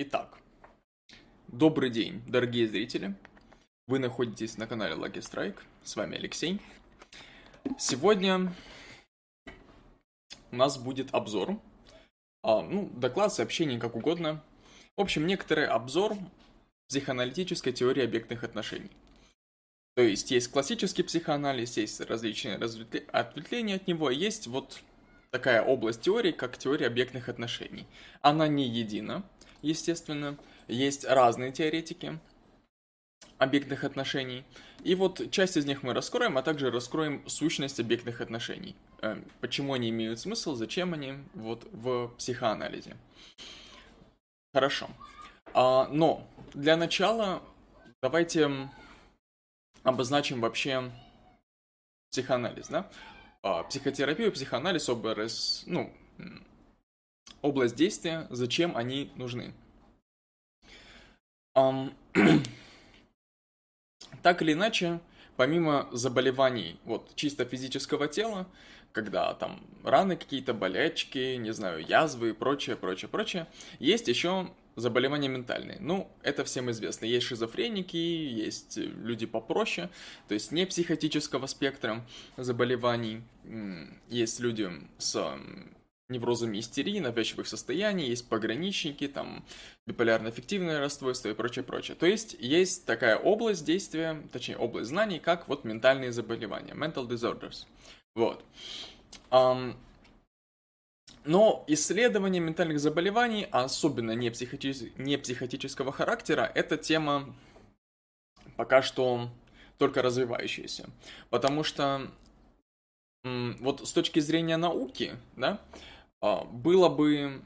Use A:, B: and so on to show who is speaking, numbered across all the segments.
A: Итак, добрый день, дорогие зрители. Вы находитесь на канале Lucky Strike. С вами Алексей. Сегодня у нас будет обзор. А, ну, доклад, сообщение, как угодно. В общем, некоторый обзор психоаналитической теории объектных отношений. То есть есть классический психоанализ, есть различные ответвления от него, есть вот такая область теории, как теория объектных отношений. Она не едина, естественно. Есть разные теоретики объектных отношений. И вот часть из них мы раскроем, а также раскроем сущность объектных отношений. Э, почему они имеют смысл, зачем они вот в психоанализе. Хорошо. А, но для начала давайте обозначим вообще психоанализ, да? А, психотерапию, психоанализ, ОБРС, ну, область действия, зачем они нужны. Так или иначе, помимо заболеваний вот чисто физического тела, когда там раны какие-то, болячки, не знаю, язвы и прочее, прочее, прочее, есть еще заболевания ментальные. Ну, это всем известно. Есть шизофреники, есть люди попроще, то есть не психотического спектра заболеваний. Есть люди с неврозами истерии, навязчивых состояний, есть пограничники, там, биполярно-эффективное расстройство и прочее, прочее. То есть, есть такая область действия, точнее, область знаний, как вот ментальные заболевания, mental disorders. Вот. Um, но исследование ментальных заболеваний, а особенно не, психоти... не психотического характера, это тема пока что только развивающаяся. Потому что вот с точки зрения науки, да, было бы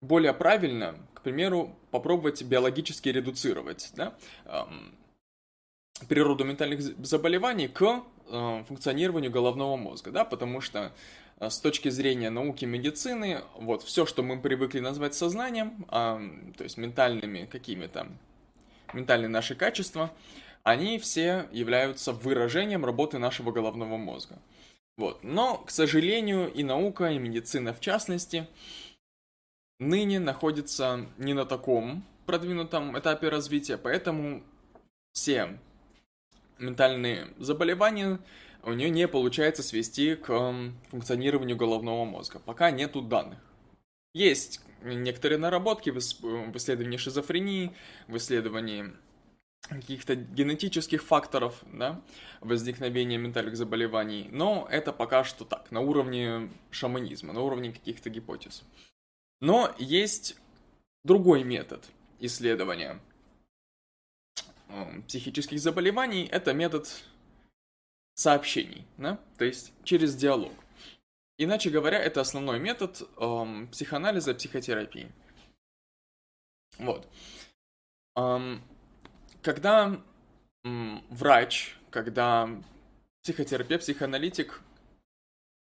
A: более правильно, к примеру, попробовать биологически редуцировать да, природу ментальных заболеваний к а, функционированию головного мозга, да, потому что а, с точки зрения науки медицины, вот все, что мы привыкли назвать сознанием, то есть ментальными какими-то, ментальные наши качества, они все являются выражением работы нашего головного мозга. Вот. Но, к сожалению, и наука, и медицина в частности, ныне находится не на таком продвинутом этапе развития, поэтому все ментальные заболевания у нее не получается свести к функционированию головного мозга. Пока нету данных. Есть некоторые наработки в исследовании шизофрении, в исследовании каких-то генетических факторов, да, возникновения ментальных заболеваний, но это пока что так, на уровне шаманизма, на уровне каких-то гипотез. Но есть другой метод исследования психических заболеваний, это метод сообщений, да, то есть через диалог. Иначе говоря, это основной метод эм, психоанализа, психотерапии. Вот. Эм, когда врач, когда психотерапевт, психоаналитик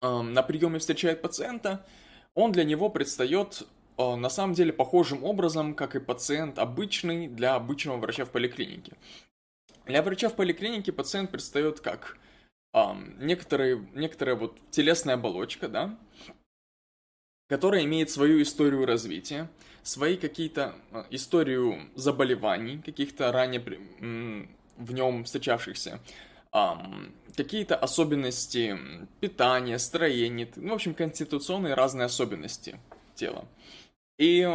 A: э, на приеме встречает пациента, он для него предстает э, на самом деле похожим образом, как и пациент обычный для обычного врача в поликлинике. Для врача в поликлинике пациент предстает как э, некоторые, некоторая вот телесная оболочка, да, которая имеет свою историю развития, свои какие-то а, историю заболеваний, каких-то ранее в нем встречавшихся, какие-то особенности питания, строения, ну, в общем, конституционные разные особенности тела. И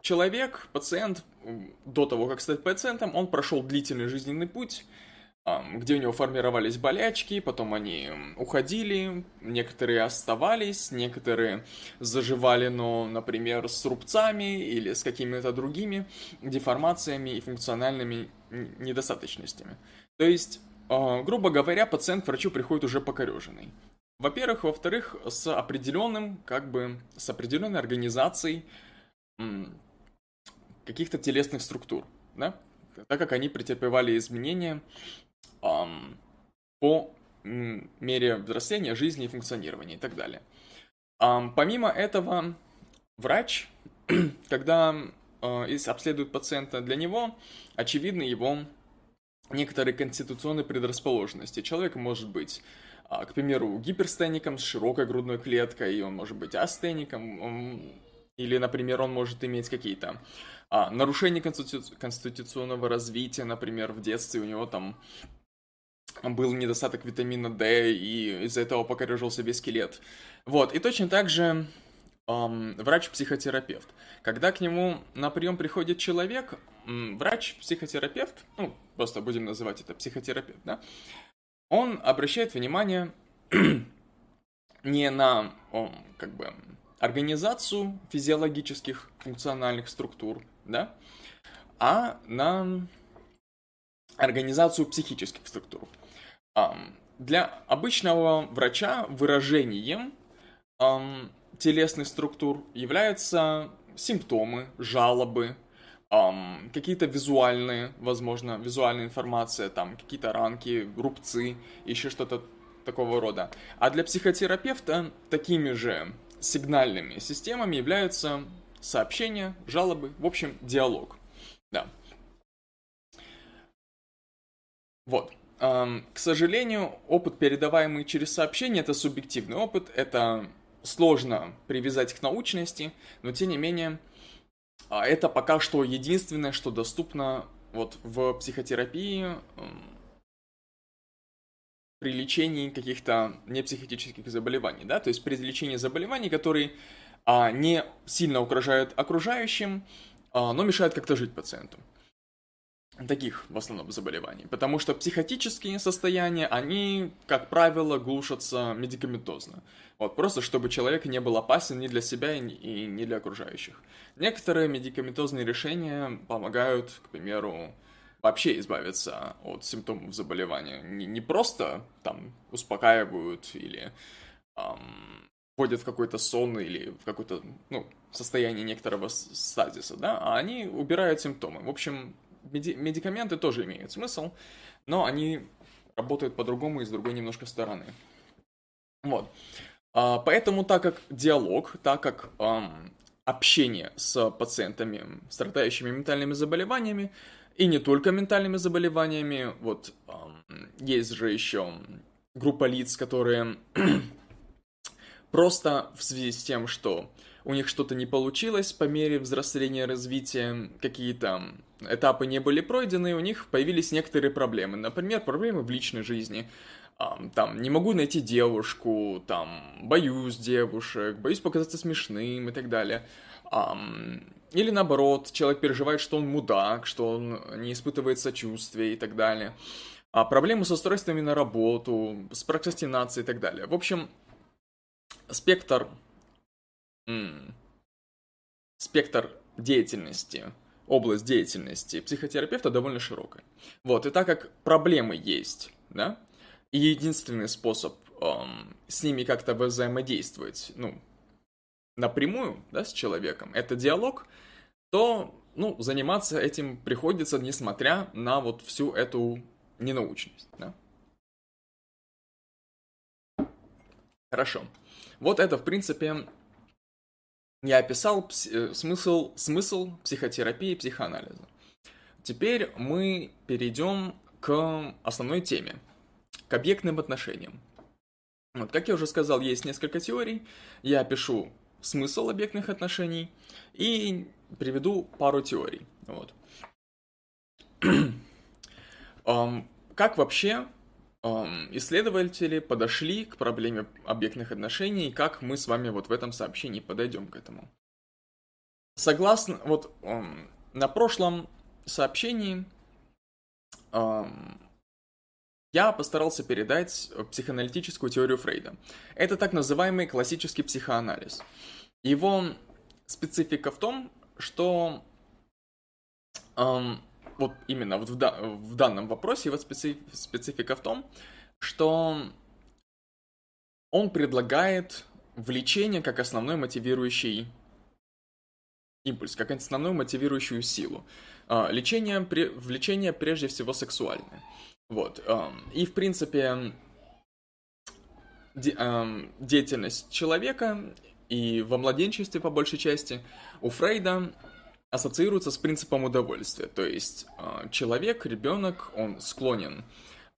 A: человек, пациент, до того, как стать пациентом, он прошел длительный жизненный путь, где у него формировались болячки, потом они уходили, некоторые оставались, некоторые заживали, но, например, с рубцами или с какими-то другими деформациями и функциональными недостаточностями. То есть, а, грубо говоря, пациент к врачу приходит уже покореженный. Во-первых, во-вторых, с определенным, как бы, с определенной организацией каких-то телесных структур, да, так как они претерпевали изменения эм, по мере взросления, жизни и функционирования и так далее. Эм, помимо этого, врач, когда э, обследует пациента, для него очевидны его некоторые конституционные предрасположенности. Человек может быть, э, к примеру, гиперстеником с широкой грудной клеткой, и он может быть астеником, Или, например, он может иметь какие-то а, нарушения конститу... конституционного развития, например, в детстве у него там был недостаток витамина D, и из-за этого покорежил себе скелет. Вот, и точно так же эм, врач-психотерапевт. Когда к нему на прием приходит человек, врач-психотерапевт, ну, просто будем называть это психотерапевт, да, он обращает внимание не на, о, как бы, организацию физиологических функциональных структур, да, а на организацию психических структур. Для обычного врача выражением телесных структур являются симптомы, жалобы, какие-то визуальные, возможно, визуальная информация, там, какие-то ранки, рубцы, еще что-то такого рода. А для психотерапевта такими же сигнальными системами являются сообщения, жалобы, в общем, диалог. Да. Вот. К сожалению, опыт, передаваемый через сообщение, это субъективный опыт, это сложно привязать к научности, но тем не менее, а, это пока что единственное, что доступно вот в психотерапии при лечении каких-то непсихотических заболеваний, да, то есть при лечении заболеваний, которые а, не сильно угрожают окружающим, а, но мешают как-то жить пациенту таких в основном заболеваний, потому что психотические состояния, они, как правило, глушатся медикаментозно. Вот, просто чтобы человек не был опасен ни для себя и не для окружающих. Некоторые медикаментозные решения помогают, к примеру, вообще избавиться от симптомов заболевания. Не, не просто там успокаивают или эм, вводят в какой-то сон или в какое-то ну, состояние некоторого стазиса, да, а они убирают симптомы. В общем, меди- медикаменты тоже имеют смысл, но они работают по-другому и с другой немножко стороны. Вот. А, поэтому, так как диалог, так как эм, общение с пациентами, страдающими ментальными заболеваниями, и не только ментальными заболеваниями, вот эм, есть же еще группа лиц, которые просто в связи с тем, что у них что-то не получилось по мере взросления развития, какие-то этапы не были пройдены, у них появились некоторые проблемы. Например, проблемы в личной жизни. Там, не могу найти девушку, там, боюсь девушек, боюсь показаться смешным и так далее. Или наоборот, человек переживает, что он мудак, что он не испытывает сочувствия и так далее. А проблемы с устройствами на работу, с прокрастинацией и так далее. В общем, спектр спектр деятельности, область деятельности психотерапевта довольно широкая. Вот, и так как проблемы есть, да, и единственный способ эм, с ними как-то взаимодействовать, ну, напрямую, да, с человеком, это диалог, то, ну, заниматься этим приходится, несмотря на вот всю эту ненаучность, да. Хорошо. Вот это, в принципе, я описал э, смысл, смысл психотерапии и психоанализа. Теперь мы перейдем к основной теме, к объектным отношениям. Вот, как я уже сказал, есть несколько теорий. Я опишу смысл объектных отношений и приведу пару теорий. Вот. Как вообще исследователи подошли к проблеме объектных отношений и как мы с вами вот в этом сообщении подойдем к этому. Согласно, вот на прошлом сообщении я постарался передать психоаналитическую теорию Фрейда. Это так называемый классический психоанализ. Его специфика в том, что вот именно вот в, да, в данном вопросе его специ, специфика в том, что он предлагает влечение как основной мотивирующий импульс, как основную мотивирующую силу. А, лечение, влечение прежде всего сексуальное. Вот. И, в принципе, деятельность человека и во младенчестве, по большей части, у Фрейда ассоциируется с принципом удовольствия. То есть э, человек, ребенок, он склонен,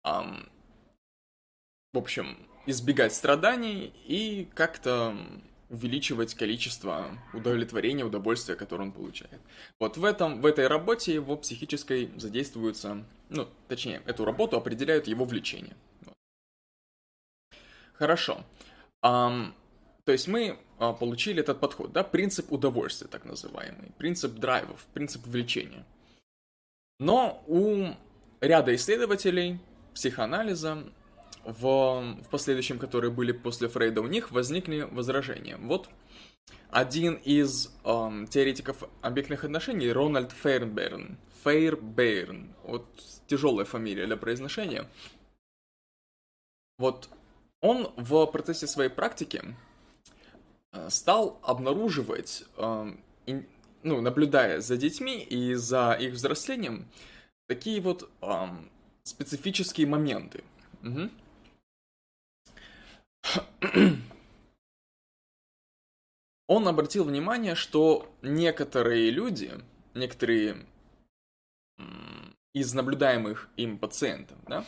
A: в общем, избегать страданий и как-то увеличивать количество удовлетворения, удовольствия, которое он получает. Вот в, этом, в этой работе его психической задействуется, ну, точнее, эту работу определяют его влечение. Хорошо. Um, то есть мы получили этот подход, да, принцип удовольствия, так называемый, принцип драйвов, принцип влечения. Но у ряда исследователей психоанализа в, в последующем, которые были после Фрейда, у них возникли возражения. Вот один из эм, теоретиков объектных отношений, Рональд Фейрберн, Фейрберн, вот тяжелая фамилия для произношения, вот он в процессе своей практики стал обнаруживать, э, ну, наблюдая за детьми и за их взрослением, такие вот э, специфические моменты. Он обратил внимание, что некоторые люди, некоторые из наблюдаемых им пациентов, да,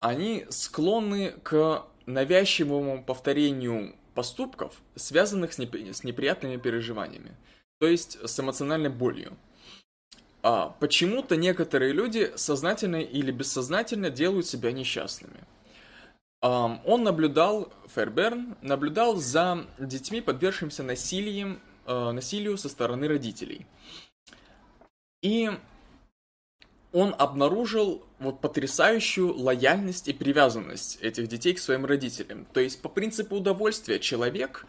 A: они склонны к навязчивому повторению поступков, связанных с, непри... с неприятными переживаниями, то есть с эмоциональной болью. А почему-то некоторые люди сознательно или бессознательно делают себя несчастными. Он наблюдал, Ферберн, наблюдал за детьми, подвергшимся насилием, э, насилию со стороны родителей. И он обнаружил вот потрясающую лояльность и привязанность этих детей к своим родителям. То есть по принципу удовольствия человек,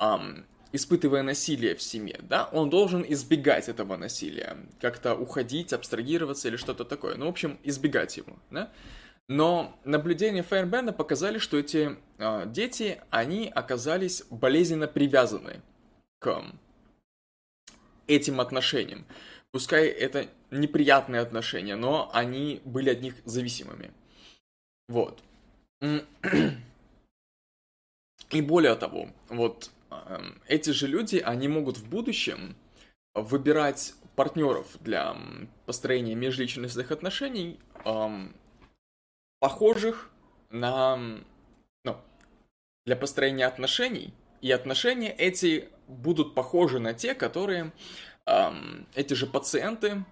A: эм, испытывая насилие в семье, да, он должен избегать этого насилия, как-то уходить, абстрагироваться или что-то такое. Ну, в общем, избегать его, да. Но наблюдения Фейербенда показали, что эти э, дети, они оказались болезненно привязаны к этим отношениям. Пускай это неприятные отношения, но они были от них зависимыми. Вот. И более того, вот э, эти же люди, они могут в будущем выбирать партнеров для построения межличностных отношений, похожих на, ну, для построения отношений, и отношения эти будут похожи на те, которые эм, эти же пациенты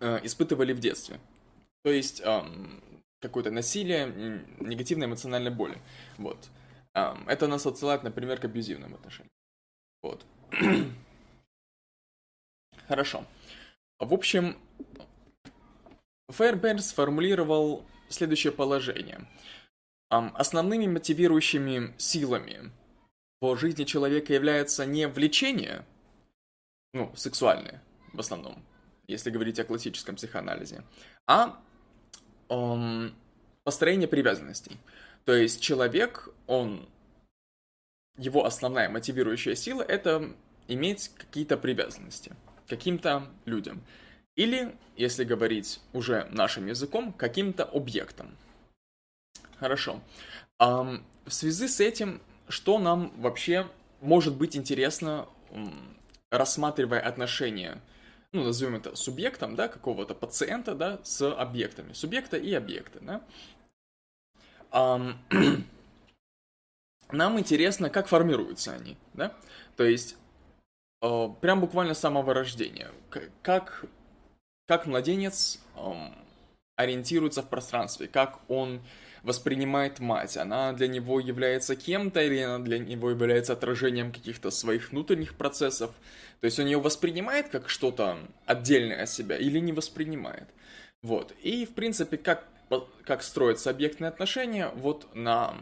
A: э, испытывали в детстве. То есть эм, какое-то насилие, негативная эмоциональная боль. Вот. Эм, это нас отсылает, например, к абьюзивным отношениям. Вот. Хорошо. В общем, Фейерберн сформулировал следующее положение. Основными мотивирующими силами по жизни человека является не влечение, ну, сексуальное в основном, если говорить о классическом психоанализе, а эм, построение привязанностей. То есть человек, он, его основная мотивирующая сила – это иметь какие-то привязанности к каким-то людям. Или, если говорить уже нашим языком, каким-то объектом. Хорошо. в связи с этим, что нам вообще может быть интересно, рассматривая отношения, ну, назовем это субъектом, да, какого-то пациента, да, с объектами. Субъекта и объекта, да. нам интересно, как формируются они, да. То есть, э, прям буквально с самого рождения. Как как младенец ориентируется в пространстве, как он воспринимает мать. Она для него является кем-то или она для него является отражением каких-то своих внутренних процессов. То есть он ее воспринимает как что-то отдельное от себя или не воспринимает. Вот. И, в принципе, как, как строятся объектные отношения вот на,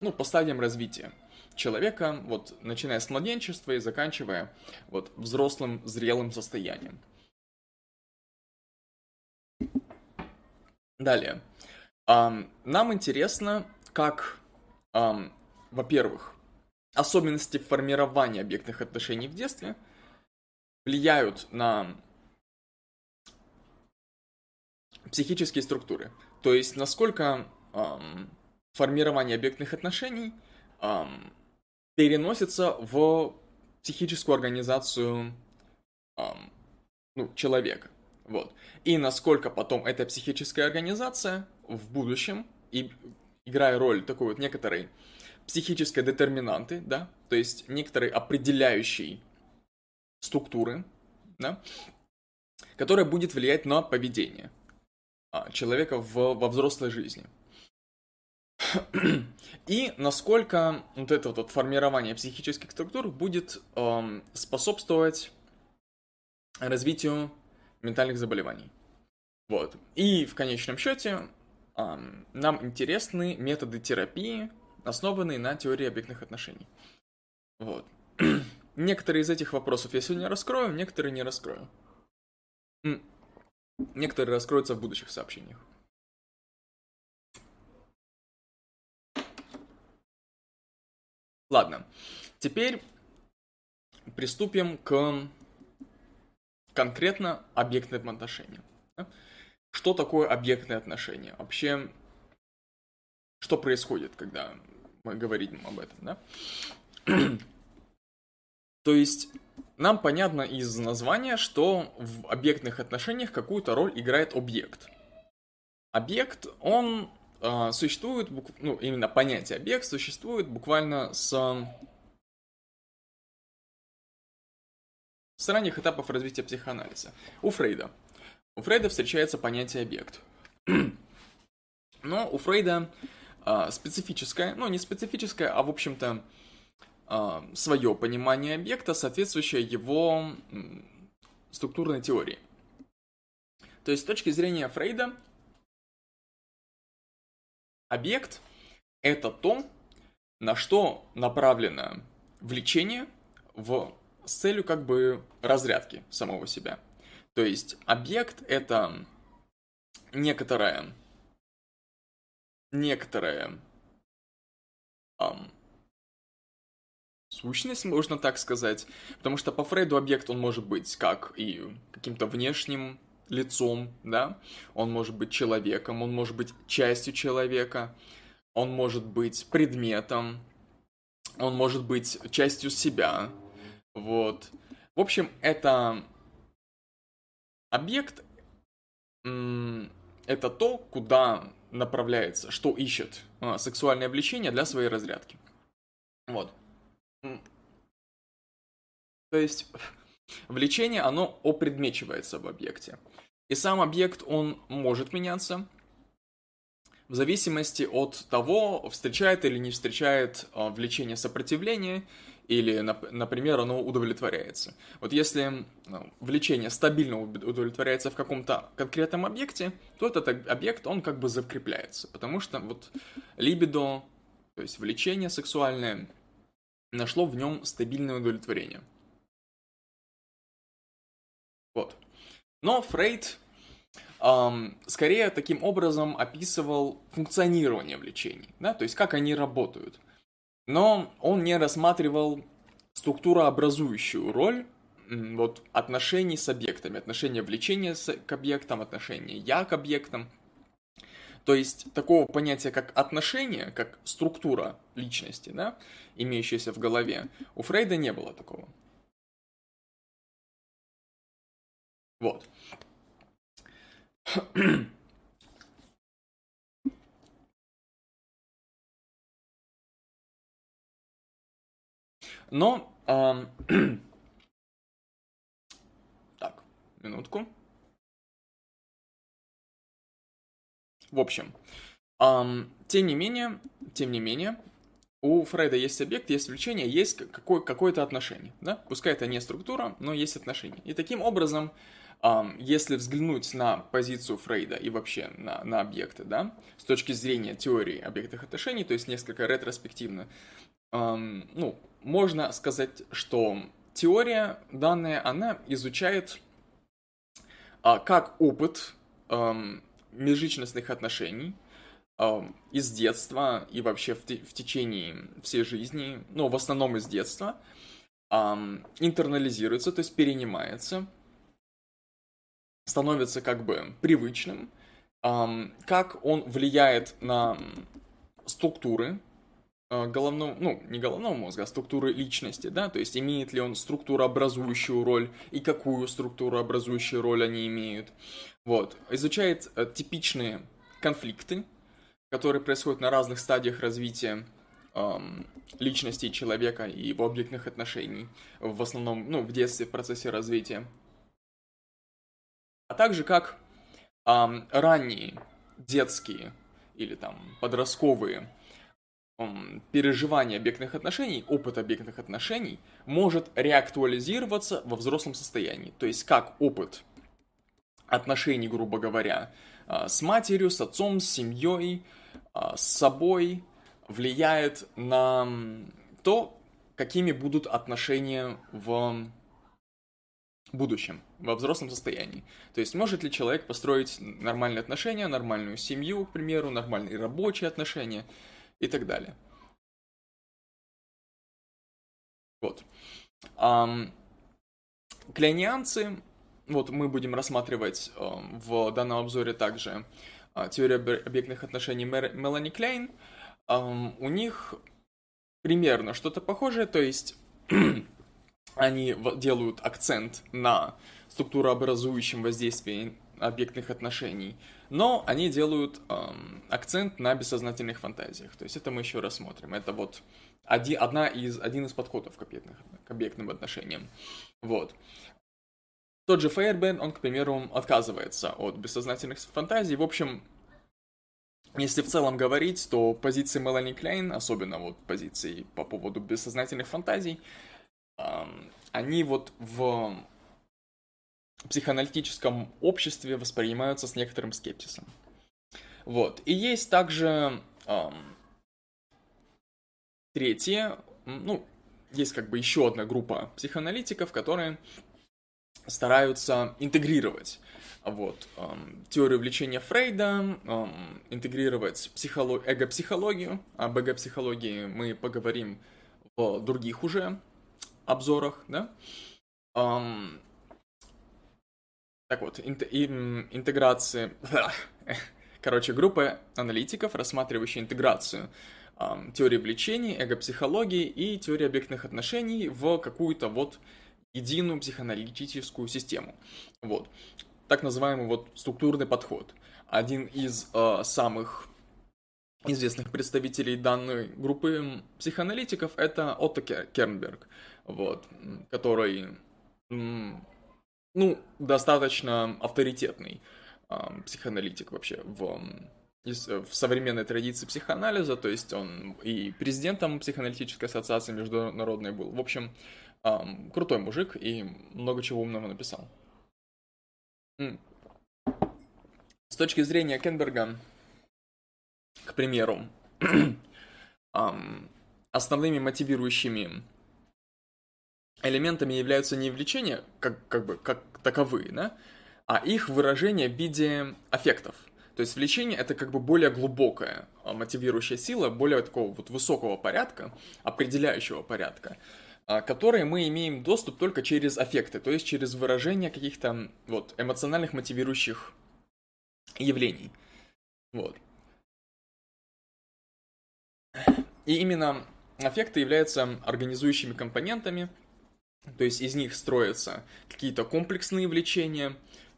A: ну, по стадиям развития человека, вот, начиная с младенчества и заканчивая вот взрослым, зрелым состоянием. Далее. Um, нам интересно, как, um, во-первых, особенности формирования объектных отношений в детстве влияют на психические структуры. То есть, насколько um, формирование объектных отношений um, переносится в психическую организацию um, ну, человека. Вот. И насколько потом эта психическая организация в будущем, и играя роль такой вот некоторой психической детерминанты, да, то есть некоторые определяющие структуры, да, которая будет влиять на поведение а, человека в, во взрослой жизни. И насколько вот это вот формирование психических структур будет эм, способствовать развитию ментальных заболеваний. Вот. И в конечном счете нам интересны методы терапии, основанные на теории объектных отношений. Вот. Некоторые из этих вопросов я сегодня раскрою, некоторые не раскрою. Некоторые раскроются в будущих сообщениях. Ладно, теперь приступим к конкретно объектным отношениям. Что такое объектные отношения? Вообще, что происходит, когда мы говорим об этом, да? То есть, нам понятно из названия, что в объектных отношениях какую-то роль играет объект. Объект, он э, существует, ну, именно понятие объект существует буквально с, с ранних этапов развития психоанализа. У Фрейда. У Фрейда встречается понятие объект. Но у Фрейда э, специфическое, ну не специфическое, а в общем-то э, свое понимание объекта, соответствующее его структурной теории. То есть с точки зрения Фрейда, Объект – это то, на что направлено влечение в, с целью как бы разрядки самого себя. То есть объект – это некоторая, некоторая эм, сущность, можно так сказать. Потому что по Фрейду объект, он может быть как и каким-то внешним лицом, да, он может быть человеком, он может быть частью человека, он может быть предметом, он может быть частью себя, вот. В общем, это объект, это то, куда направляется, что ищет а, сексуальное влечение для своей разрядки. Вот. То есть, влечение, оно опредмечивается в объекте. И сам объект, он может меняться в зависимости от того, встречает или не встречает а, влечение сопротивления, или, например, оно удовлетворяется. Вот если ну, влечение стабильно удовлетворяется в каком-то конкретном объекте, то этот объект, он как бы закрепляется, потому что вот либидо, то есть влечение сексуальное, нашло в нем стабильное удовлетворение. Вот. Но Фрейд эм, скорее таким образом описывал функционирование влечений, да, то есть как они работают. Но он не рассматривал структурообразующую роль вот, отношений с объектами, отношения влечения к объектам, отношения я к объектам. То есть такого понятия, как отношение, как структура личности, да, имеющаяся в голове, у Фрейда не было такого. Вот. Но... Эм, так, минутку. В общем, эм, тем не менее, тем не менее, у Фрейда есть объект, есть влечение, есть какое- какое-то отношение, да? Пускай это не структура, но есть отношение. И таким образом если взглянуть на позицию Фрейда и вообще на, на объекты, да, с точки зрения теории объектных отношений, то есть несколько ретроспективно, ну, можно сказать, что теория данная, она изучает а, как опыт межличностных отношений из детства и вообще в, в течение всей жизни, ну, в основном из детства, интернализируется, то есть перенимается – становится как бы привычным, как он влияет на структуры э, головного, ну, не головного мозга, а структуры личности, да, то есть имеет ли он структурообразующую роль и какую структурообразующую роль они имеют. Вот, изучает э, типичные конфликты, которые происходят на разных стадиях развития эм, личности человека и его объектных отношений, в основном, ну, в детстве, в процессе развития. А также как эм, ранние детские или там подростковые переживания объектных отношений, опыт объектных отношений может реактуализироваться во взрослом состоянии. То есть как опыт отношений, грубо говоря, э, с матерью, с отцом, с семьей, э, с собой влияет на то, какими будут отношения в будущем, во взрослом состоянии. То есть может ли человек построить нормальные отношения, нормальную семью, к примеру, нормальные рабочие отношения и так далее. Вот. Um, клянианцы, вот мы будем рассматривать um, в данном обзоре также uh, теорию объектных отношений Мелани Клейн. Um, у них примерно что-то похожее, то есть они делают акцент на структурообразующем воздействии объектных отношений, но они делают эм, акцент на бессознательных фантазиях. То есть это мы еще рассмотрим. Это вот один, одна из, один из подходов к, объектных, к объектным отношениям. Вот. Тот же Фейербен, он, к примеру, отказывается от бессознательных фантазий. В общем, если в целом говорить, то позиции Мелани Клейн, особенно вот позиции по поводу бессознательных фантазий, они вот в психоаналитическом обществе воспринимаются с некоторым скепсисом. Вот. И есть также эм, третье, ну, есть как бы еще одна группа психоаналитиков, которые стараются интегрировать вот, эм, теорию влечения Фрейда, эм, интегрировать психолог... эго-психологию. Об эго-психологии мы поговорим в других уже обзорах, да. Um, так вот, ин- ин- интеграция... Короче, группа аналитиков, рассматривающая интеграцию um, теории влечений, эго-психологии и теории объектных отношений в какую-то вот единую психоаналитическую систему. Вот. Так называемый вот структурный подход. Один из э, самых известных представителей данной группы психоаналитиков это Отто Кернберг вот, который, ну, достаточно авторитетный э, психоаналитик вообще в, в современной традиции психоанализа, то есть он и президентом психоаналитической ассоциации международной был. В общем, э, крутой мужик и много чего умного написал. С точки зрения Кенберга, к примеру, основными мотивирующими элементами являются не влечения, как, как бы, как таковые, да, а их выражение в виде аффектов. То есть влечение это как бы более глубокая а, мотивирующая сила, более такого вот высокого порядка, определяющего порядка, а, которые мы имеем доступ только через аффекты, то есть через выражение каких-то вот эмоциональных мотивирующих явлений. Вот. И именно аффекты являются организующими компонентами то есть из них строятся какие-то комплексные влечения,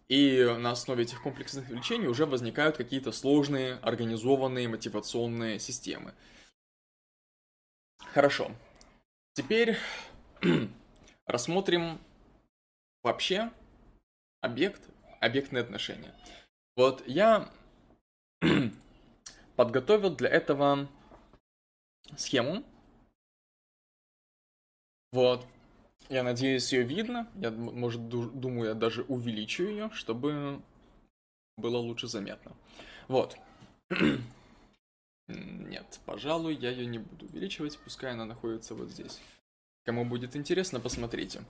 A: и на основе этих комплексных влечений уже возникают какие-то сложные, организованные мотивационные системы. Хорошо. Теперь рассмотрим вообще объект, объектные отношения. Вот я подготовил для этого схему. Вот. Я надеюсь, ее видно. Я, может, думаю, я даже увеличу ее, чтобы было лучше заметно. Вот. Нет, пожалуй, я ее не буду увеличивать, пускай она находится вот здесь. Кому будет интересно, посмотрите.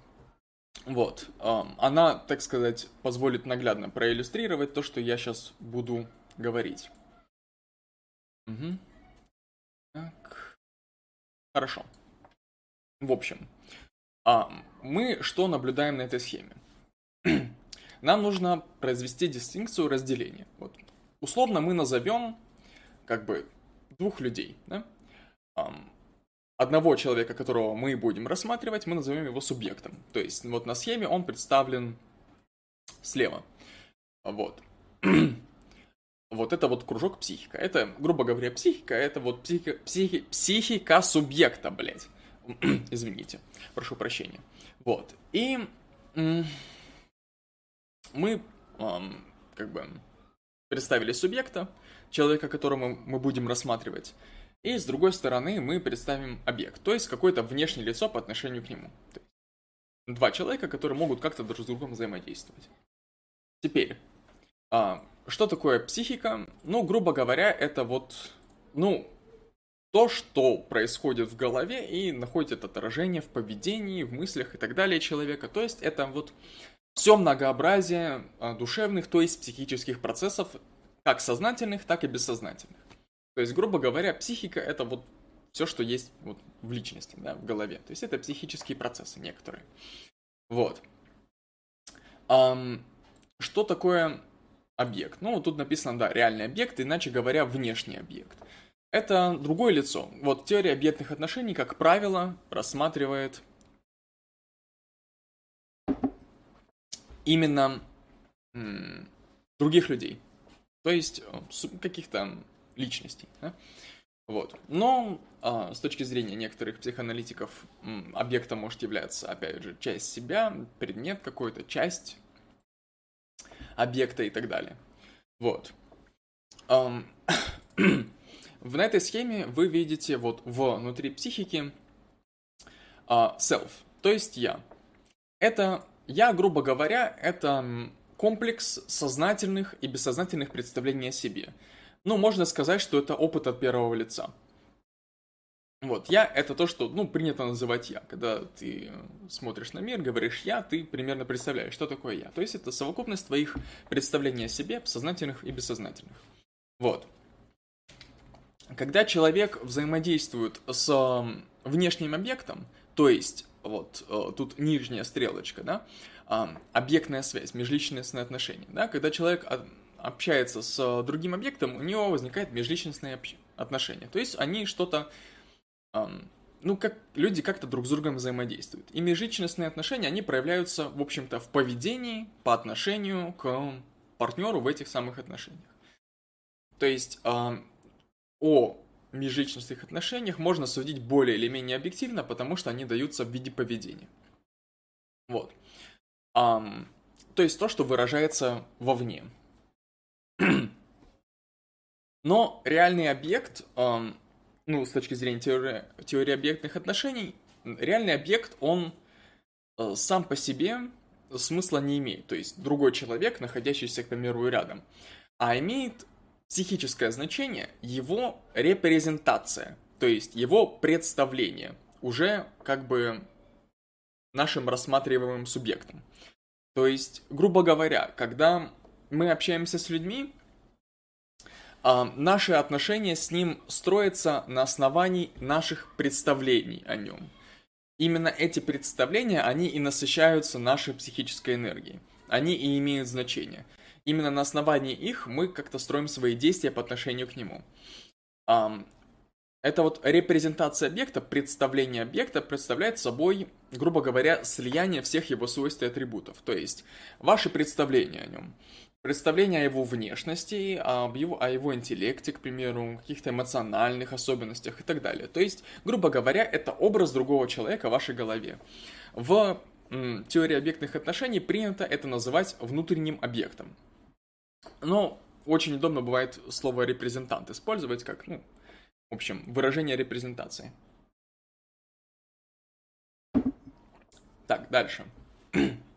A: Вот. Она, так сказать, позволит наглядно проиллюстрировать то, что я сейчас буду говорить. Угу. Так. Хорошо. В общем, а мы что наблюдаем на этой схеме? Нам нужно произвести дистинкцию разделения. Вот. Условно мы назовем как бы двух людей. Да? Одного человека, которого мы будем рассматривать, мы назовем его субъектом. То есть вот на схеме он представлен слева. Вот. вот это вот кружок психика. Это, грубо говоря, психика, это вот психи, психи, психика субъекта, блядь. Извините, прошу прощения. Вот. И мы как бы представили субъекта, человека, которого мы будем рассматривать. И с другой стороны мы представим объект, то есть какое-то внешнее лицо по отношению к нему. Два человека, которые могут как-то друг с другом взаимодействовать. Теперь, а, что такое психика? Ну, грубо говоря, это вот, ну, то, что происходит в голове и находит отражение в поведении, в мыслях и так далее человека. То есть это вот все многообразие а, душевных, то есть психических процессов, как сознательных, так и бессознательных. То есть, грубо говоря, психика это вот все, что есть вот в личности, да, в голове. То есть это психические процессы некоторые. Вот. Um, что такое объект? Ну, вот тут написано, да, реальный объект, иначе говоря, внешний объект. Это другое лицо. Вот теория объектных отношений, как правило, рассматривает именно других людей. То есть э, каких-то личностей. Да? Вот. Но а, с точки зрения некоторых психоаналитиков объектом может являться, опять же, часть себя, предмет какой-то, часть объекта и так далее. Вот. в этой схеме вы видите вот внутри психики uh, self, то есть я. Это я, грубо говоря, это комплекс сознательных и бессознательных представлений о себе. Ну, можно сказать, что это опыт от первого лица. Вот, я — это то, что, ну, принято называть я. Когда ты смотришь на мир, говоришь я, ты примерно представляешь, что такое я. То есть это совокупность твоих представлений о себе, сознательных и бессознательных. Вот. Когда человек взаимодействует с внешним объектом, то есть вот э, тут нижняя стрелочка, да, объектная связь, межличностные отношения, да, когда человек общается с другим объектом, у него возникает межличностные отношения. То есть они что-то, ну, как люди как-то друг с другом взаимодействуют. И межличностные отношения, они проявляются, в общем-то, в поведении по отношению к партнеру в этих самых отношениях. То есть о межличностных отношениях можно судить более или менее объективно, потому что они даются в виде поведения. Вот. Um, то есть то, что выражается вовне. Но реальный объект, um, ну, с точки зрения теории, теории объектных отношений, реальный объект, он uh, сам по себе смысла не имеет. То есть другой человек, находящийся, к примеру, рядом. А имеет психическое значение его репрезентация, то есть его представление уже как бы нашим рассматриваемым субъектом. То есть, грубо говоря, когда мы общаемся с людьми, а, наши отношения с ним строятся на основании наших представлений о нем. Именно эти представления, они и насыщаются нашей психической энергией. Они и имеют значение именно на основании их мы как-то строим свои действия по отношению к нему. Это вот репрезентация объекта, представление объекта представляет собой, грубо говоря, слияние всех его свойств и атрибутов. То есть, ваши представления о нем. Представление о его внешности, об его, о его интеллекте, к примеру, каких-то эмоциональных особенностях и так далее. То есть, грубо говоря, это образ другого человека в вашей голове. В теории объектных отношений принято это называть внутренним объектом. Но очень удобно бывает слово репрезентант использовать как, ну, в общем, выражение репрезентации. Так, дальше.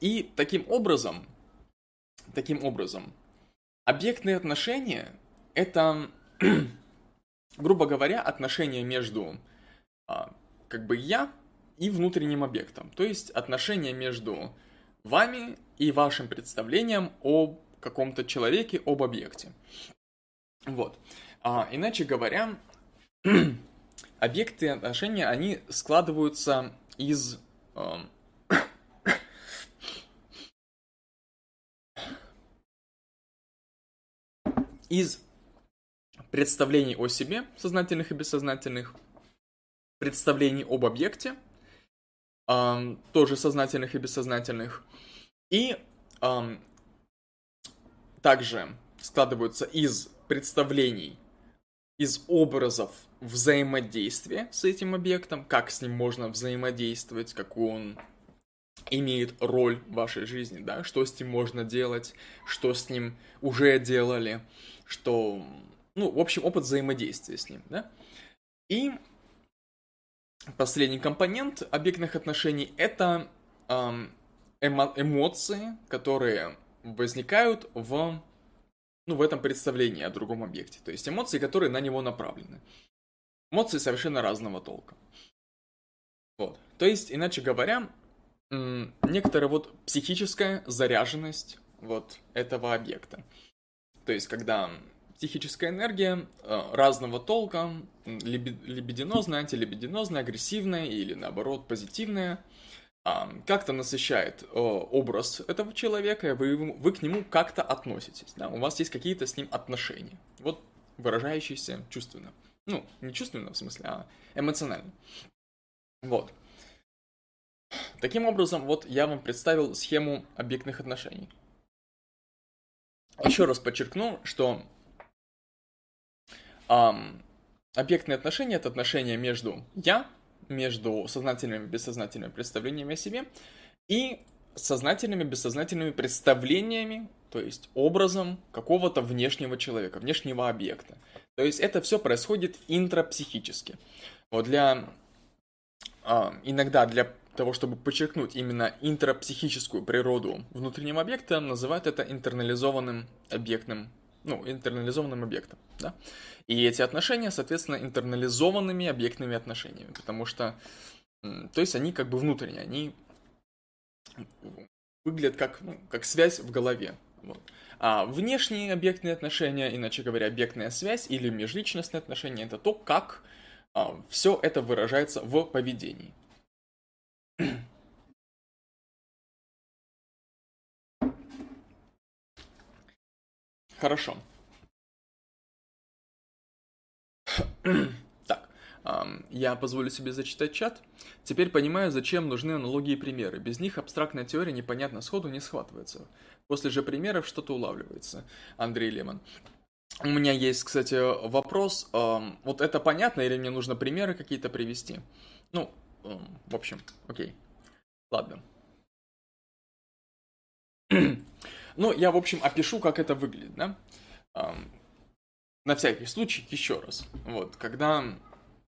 A: И таким образом, таким образом, объектные отношения — это, грубо говоря, отношения между а, как бы я и внутренним объектом. То есть отношения между вами и вашим представлением о каком-то человеке, об объекте. Вот. А, иначе говоря, объекты отношения, они складываются из... Э, из представлений о себе, сознательных и бессознательных, представлений об объекте, э, тоже сознательных и бессознательных, и эм, также складываются из представлений, из образов взаимодействия с этим объектом, как с ним можно взаимодействовать, какую он имеет роль в вашей жизни, да, что с ним можно делать, что с ним уже делали, что, ну, в общем, опыт взаимодействия с ним, да. И последний компонент объектных отношений — это эм, эмо эмоции, которые возникают в, ну, в этом представлении о другом объекте. То есть эмоции, которые на него направлены. Эмоции совершенно разного толка. Вот. То есть, иначе говоря, некоторая вот психическая заряженность вот этого объекта. То есть, когда психическая энергия э, разного толка, либидинозная, антилибидинозная, агрессивная или наоборот позитивная, как-то насыщает э, образ этого человека, вы, вы к нему как-то относитесь. Да? У вас есть какие-то с ним отношения. Вот выражающиеся чувственно. Ну, не чувственно в смысле, а эмоционально. Вот. Таким образом, вот я вам представил схему объектных отношений. Еще раз подчеркну, что эм, объектные отношения это отношения между я, между сознательными и бессознательными представлениями о себе и сознательными и бессознательными представлениями, то есть образом какого-то внешнего человека, внешнего объекта. То есть это все происходит интрапсихически. Вот для э, иногда для того, чтобы подчеркнуть именно интрапсихическую природу внутреннего объекта, называют это интернализованным объектным, ну, интернализованным объектом, да. И эти отношения, соответственно, интернализованными объектными отношениями, потому что, то есть они как бы внутренние, они выглядят как, ну, как связь в голове, вот. А внешние объектные отношения, иначе говоря, объектная связь или межличностные отношения, это то, как а, все это выражается в поведении. Хорошо. Так, я позволю себе зачитать чат. Теперь понимаю, зачем нужны аналогии и примеры. Без них абстрактная теория непонятно сходу не схватывается. После же примеров что-то улавливается. Андрей Лемон. У меня есть, кстати, вопрос. Вот это понятно или мне нужно примеры какие-то привести? Ну, в общем, окей. Ладно. ну, я, в общем, опишу, как это выглядит, да? На всякий случай еще раз. Вот, когда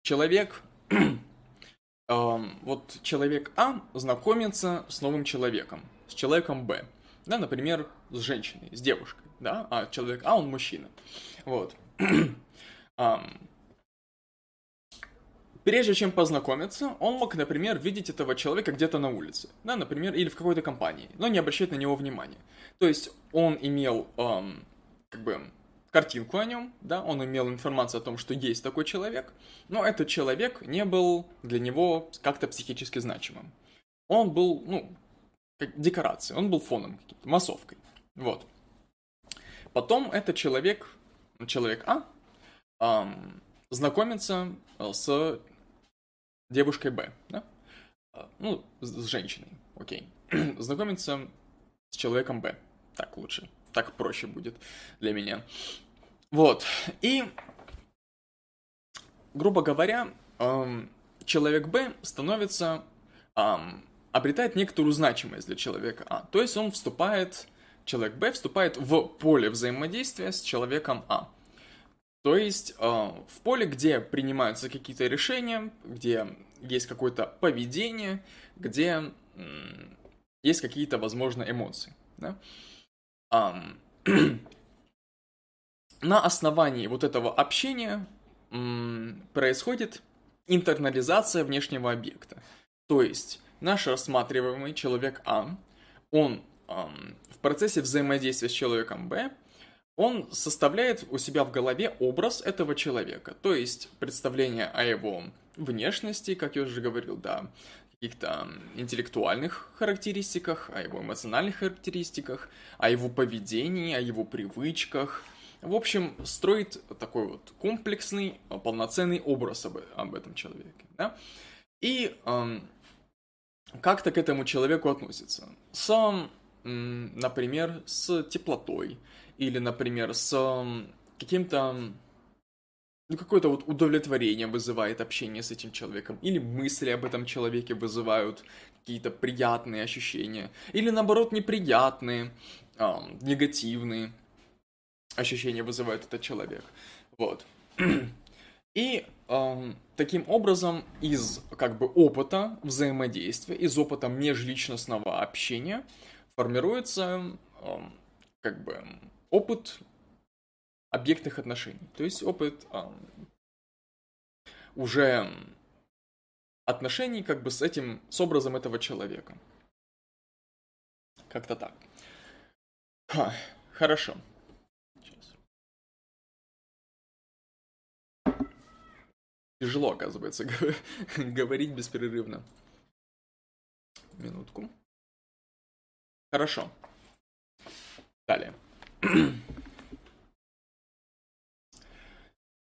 A: человек, вот человек А знакомится с новым человеком, с человеком Б, да, например, с женщиной, с девушкой, да, а человек А, он мужчина, вот. Прежде чем познакомиться, он мог, например, видеть этого человека где-то на улице, да, например, или в какой-то компании, но не обращать на него внимания. То есть он имел, эм, как бы, картинку о нем, да, он имел информацию о том, что есть такой человек, но этот человек не был для него как-то психически значимым. Он был, ну, как декорацией, он был фоном, массовкой, вот. Потом этот человек, человек А, эм, знакомится с девушкой Б, да? А, ну, с женщиной, окей. Знакомиться с человеком Б. Так лучше. Так проще будет для меня. Вот. И, грубо говоря, человек Б становится, обретает некоторую значимость для человека А. То есть он вступает, человек Б вступает в поле взаимодействия с человеком А. То есть э, в поле, где принимаются какие-то решения, где есть какое-то поведение, где есть какие-то, возможно, эмоции. Да? на основании вот этого общения происходит интернализация внешнего объекта. То есть наш рассматриваемый человек А, он в процессе взаимодействия с человеком Б он составляет у себя в голове образ этого человека, то есть представление о его внешности, как я уже говорил, да, каких-то интеллектуальных характеристиках, о его эмоциональных характеристиках, о его поведении, о его привычках. В общем, строит такой вот комплексный, полноценный образ об, об этом человеке. Да? И эм, как-то к этому человеку относится. С например, с теплотой, или, например, с каким-то ну, какое-то вот удовлетворение вызывает общение с этим человеком, или мысли об этом человеке вызывают какие-то приятные ощущения, или наоборот неприятные, эм, негативные ощущения вызывает этот человек. Вот. И эм, таким образом из как бы опыта взаимодействия, из опыта межличностного общения формируется эм, как бы опыт объектных отношений. То есть опыт эм, уже отношений как бы с этим, с образом этого человека. Как-то так. Ха, хорошо. Тяжело, оказывается, говорить беспрерывно. Минутку. Хорошо. Далее.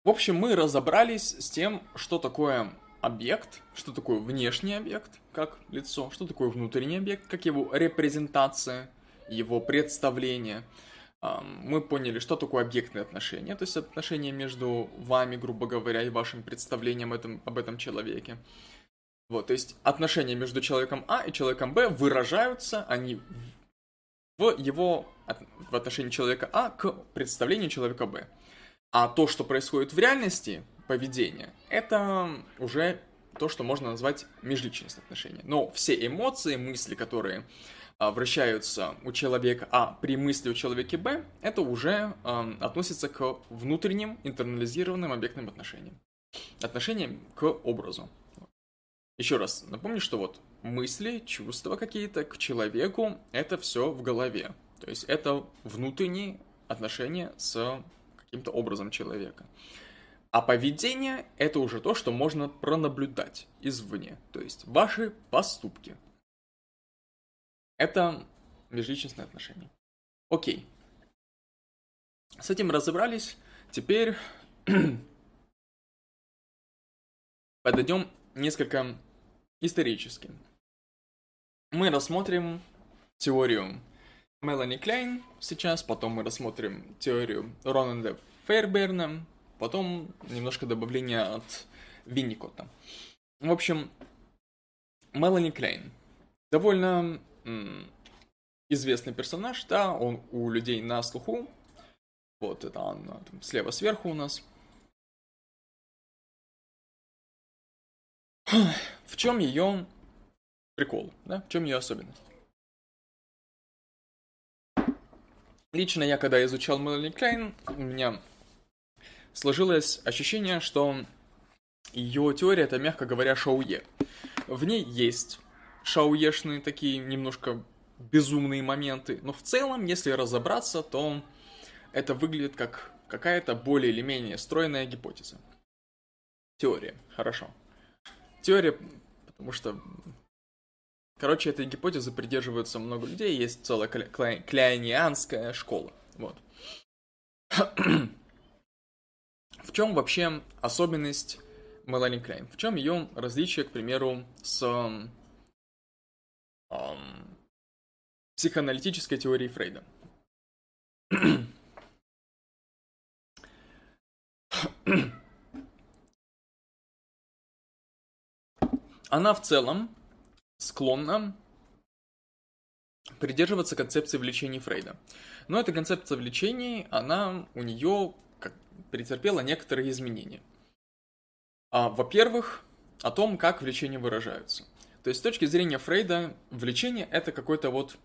A: В общем, мы разобрались с тем, что такое объект, что такое внешний объект, как лицо, что такое внутренний объект, как его репрезентация, его представление – мы поняли, что такое объектные отношения, то есть отношения между вами, грубо говоря, и вашим представлением этом, об этом человеке. Вот, то есть отношения между человеком А и человеком Б выражаются, они в его в отношении человека А к представлению человека Б. А то, что происходит в реальности, поведение, это уже то, что можно назвать межличностные отношения. Но все эмоции, мысли, которые а, вращаются у человека А при мысли у человека Б, это уже э, относится к внутренним интернализированным объектным отношениям. Отношениям к образу. Еще раз напомню, что вот мысли, чувства какие-то к человеку, это все в голове. То есть это внутренние отношения с каким-то образом человека. А поведение – это уже то, что можно пронаблюдать извне. То есть ваши поступки – это межличностные отношения. Окей. С этим разобрались. Теперь подойдем несколько исторически. Мы рассмотрим теорию Мелани Клейн сейчас, потом мы рассмотрим теорию Рональда Фейрберна, потом немножко добавления от Винникота. В общем, Мелани Клейн довольно известный персонаж, да, он у людей на слуху. Вот это он там, слева сверху у нас. В чем ее прикол, да? В чем ее особенность? Лично я, когда изучал Мелани Клейн, у меня сложилось ощущение, что ее теория это, мягко говоря, шоу-е. В ней есть шауешные такие немножко безумные моменты. Но в целом, если разобраться, то это выглядит как какая-то более или менее стройная гипотеза. Теория, хорошо. Теория, потому что... Короче, этой гипотезы придерживаются много людей, есть целая кля... кляйнианская школа. Вот. В чем вообще особенность Мелани Клейн? В чем ее различие, к примеру, с эм, психоаналитической теории Фрейда. Она в целом склонна придерживаться концепции влечений Фрейда. Но эта концепция влечений, она у нее как, претерпела некоторые изменения. А, во-первых, о том, как влечения выражаются. То есть с точки зрения Фрейда, влечение это какой-то вот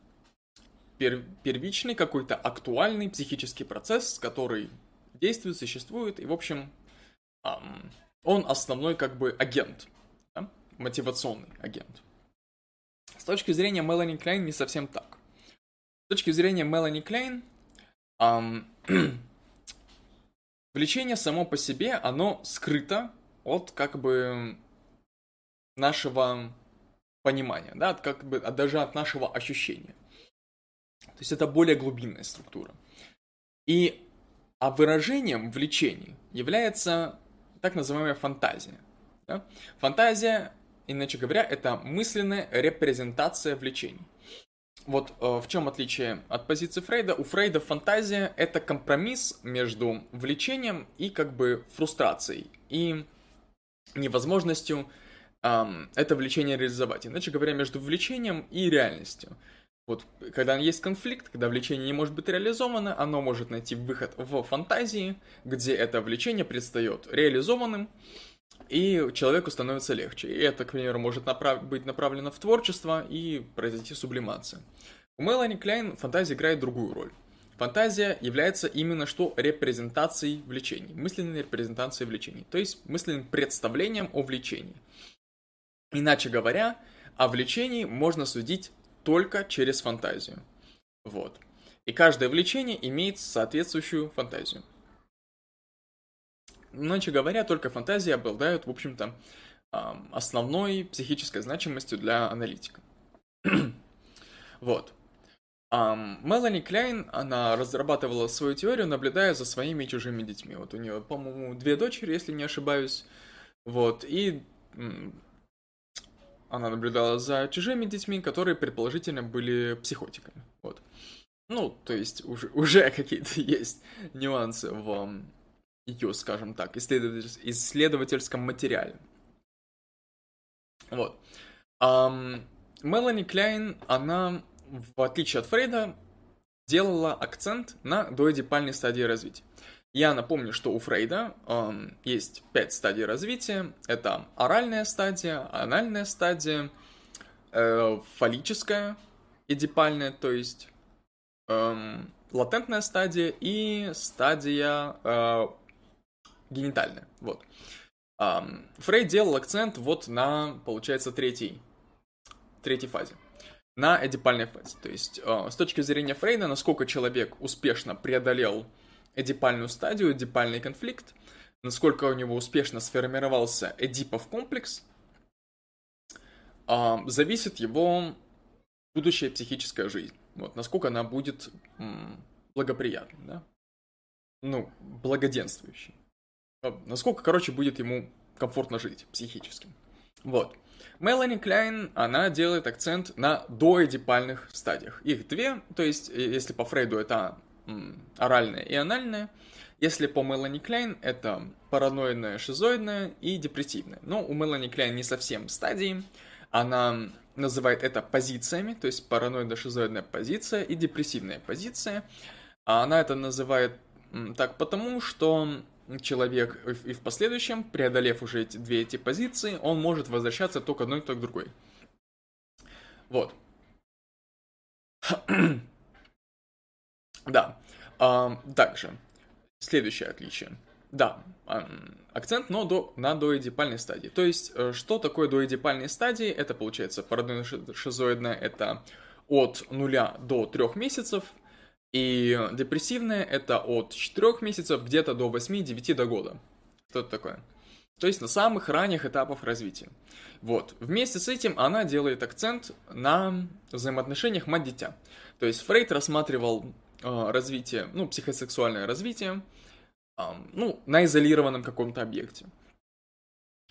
A: пер первичный, какой-то актуальный психический процесс, который действует, существует, и, в общем, эм, он основной как бы агент? Мотивационный агент. С точки зрения Мелани Клейн не совсем так. С точки зрения Мелани Клейн, эм, влечение само по себе, оно скрыто от как бы нашего понимания, да, от, как бы, от, даже от нашего ощущения. То есть это более глубинная структура. И а выражением влечений является так называемая фантазия. Да? Фантазия, иначе говоря, это мысленная репрезентация влечений. вот э, в чем отличие от позиции Фрейда? У Фрейда фантазия — это компромисс между влечением и как бы фрустрацией, и невозможностью эм, это влечение реализовать. Иначе говоря, между влечением и реальностью. Вот когда есть конфликт, когда влечение не может быть реализовано, оно может найти выход в фантазии, где это влечение предстает реализованным, и человеку становится легче. И это, к примеру, может направ... быть направлено в творчество и произойти сублимация. У Мелани Кляйн фантазия играет другую роль. Фантазия является именно что репрезентацией влечений, мысленной репрезентацией влечений, то есть мысленным представлением о влечении. Иначе говоря, о влечении можно судить только через фантазию. Вот. И каждое влечение имеет соответствующую фантазию. Иначе говоря, только фантазии обладают, в общем-то, основной психической значимостью для аналитика. вот. Мелани Кляйн, она разрабатывала свою теорию, наблюдая за своими чужими детьми. Вот у нее, по-моему, две дочери, если не ошибаюсь. Вот, и она наблюдала за чужими детьми, которые предположительно были психотиками. Вот. Ну, то есть уже, уже какие-то есть нюансы в ее, скажем так, исследователь, исследовательском материале. Вот. Um, Мелани Кляйн, она, в отличие от Фрейда, делала акцент на доэдипальной стадии развития. Я напомню, что у Фрейда эм, есть пять стадий развития. Это оральная стадия, анальная стадия, э, фаллическая, эдипальная, то есть эм, латентная стадия и стадия э, генитальная. Вот. Фрейд делал акцент вот на, получается, третьей, третьей фазе на эдипальной фазе. То есть, э, с точки зрения Фрейда, насколько человек успешно преодолел эдипальную стадию, эдипальный конфликт, насколько у него успешно сформировался эдипов комплекс, а, зависит его будущая психическая жизнь. Вот, насколько она будет благоприятной, да? Ну, благоденствующей. А, насколько, короче, будет ему комфортно жить психически. Вот. Мелани Кляйн, она делает акцент на доэдипальных стадиях. Их две, то есть, если по Фрейду это оральная и анальная. Если по Мелани Клейн, это параноидная, шизоидная и депрессивная. Но у Мелани Клейн не совсем стадии. Она называет это позициями, то есть параноидно-шизоидная позиция и депрессивная позиция. А она это называет так потому, что человек и в последующем, преодолев уже эти две эти позиции, он может возвращаться то к одной, то к другой. Вот. Да. А, также, следующее отличие. Да, акцент но до, на доэдипальной стадии. То есть, э, что такое доэдипальные стадии? Это, получается, параноидно-шизоидная, это от 0 до 3 месяцев, и депрессивная это от 4 месяцев где-то до 8-9 до года. Что это такое? То есть на самых ранних этапах развития. Вот. Вместе с этим она делает акцент на взаимоотношениях мать-дитя. То есть Фрейд рассматривал а, развитие, ну, психосексуальное развитие, ну, на изолированном каком-то объекте.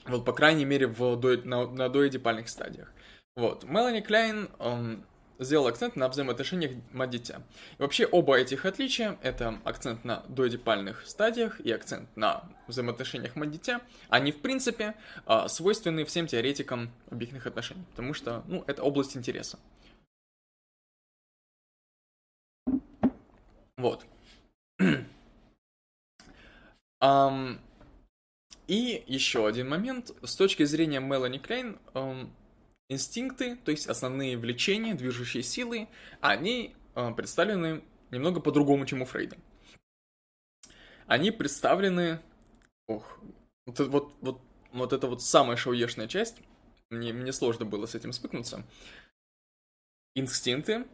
A: Вот, по крайней мере, в до, на, на доэдипальных стадиях. Вот. Мелани Кляйн um, сделал акцент на взаимоотношениях мать-дитя. И вообще оба этих отличия, это акцент на доэдипальных стадиях и акцент на взаимоотношениях мать-дитя, они, в принципе, uh, свойственны всем теоретикам объектных отношений, потому что, ну, это область интереса. Вот. и еще один момент. С точки зрения Мелани Клейн, инстинкты, то есть основные влечения, движущие силы, они uh, представлены немного по-другому, чем у Фрейда. Они представлены... Ох, вот, вот, вот, вот это вот самая шоуешная часть. Мне, мне сложно было с этим спыкнуться. Инстинкты,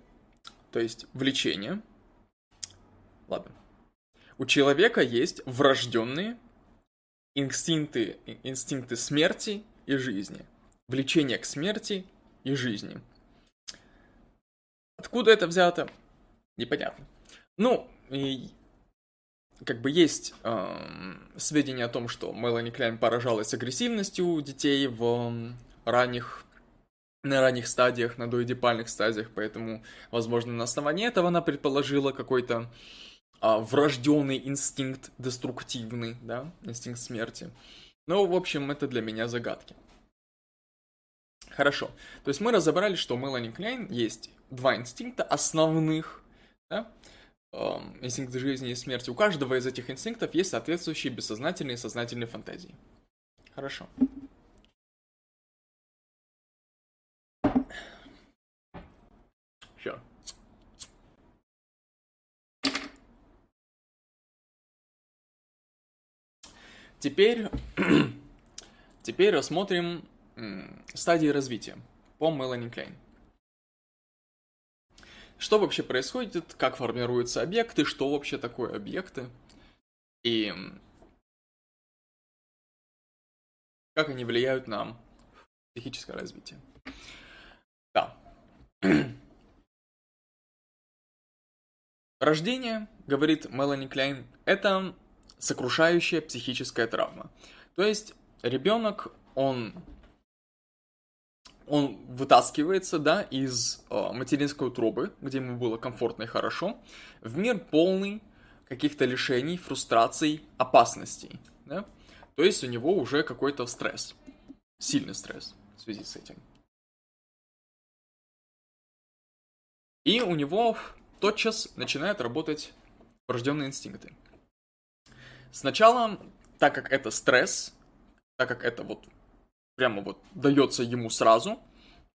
A: то есть влечение, Ладно. У человека есть врожденные инстинкты, инстинкты смерти и жизни. Влечение к смерти и жизни. Откуда это взято? Непонятно. Ну, и как бы есть э, сведения о том, что Мелани Кляйн поражалась агрессивностью детей в э, ранних на ранних стадиях, на доидипальных стадиях, поэтому, возможно, на основании этого она предположила какой-то а, врожденный инстинкт деструктивный, да, инстинкт смерти. Но, в общем, это для меня загадки. Хорошо. То есть мы разобрали, что у Мелани Клейн есть два инстинкта основных, да? эм, инстинкт жизни и смерти. У каждого из этих инстинктов есть соответствующие бессознательные и сознательные фантазии. Хорошо. Все. Теперь, теперь рассмотрим стадии развития по Мелани Клейн. Что вообще происходит, как формируются объекты, что вообще такое объекты, и как они влияют на психическое развитие. Да. Рождение, говорит Мелани Клейн, это сокрушающая психическая травма. То есть ребенок, он он вытаскивается, да, из э, материнской утробы, где ему было комфортно и хорошо, в мир полный каких-то лишений, фрустраций, опасностей, да. То есть у него уже какой-то стресс, сильный стресс в связи с этим. И у него тотчас начинают работать врожденные инстинкты. Сначала, так как это стресс, так как это вот прямо вот дается ему сразу,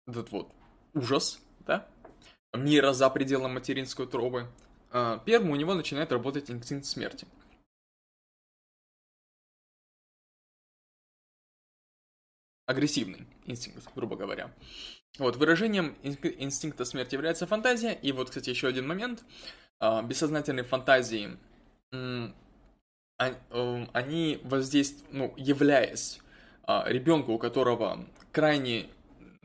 A: этот вот ужас, да, мира за пределом материнской утробы, а, первым у него начинает работать инстинкт смерти. Агрессивный инстинкт, грубо говоря. Вот, выражением инстинкта смерти является фантазия, и вот, кстати, еще один момент. А, бессознательные фантазии, а, они воздействуют, ну, являясь а, ребенку, у которого крайне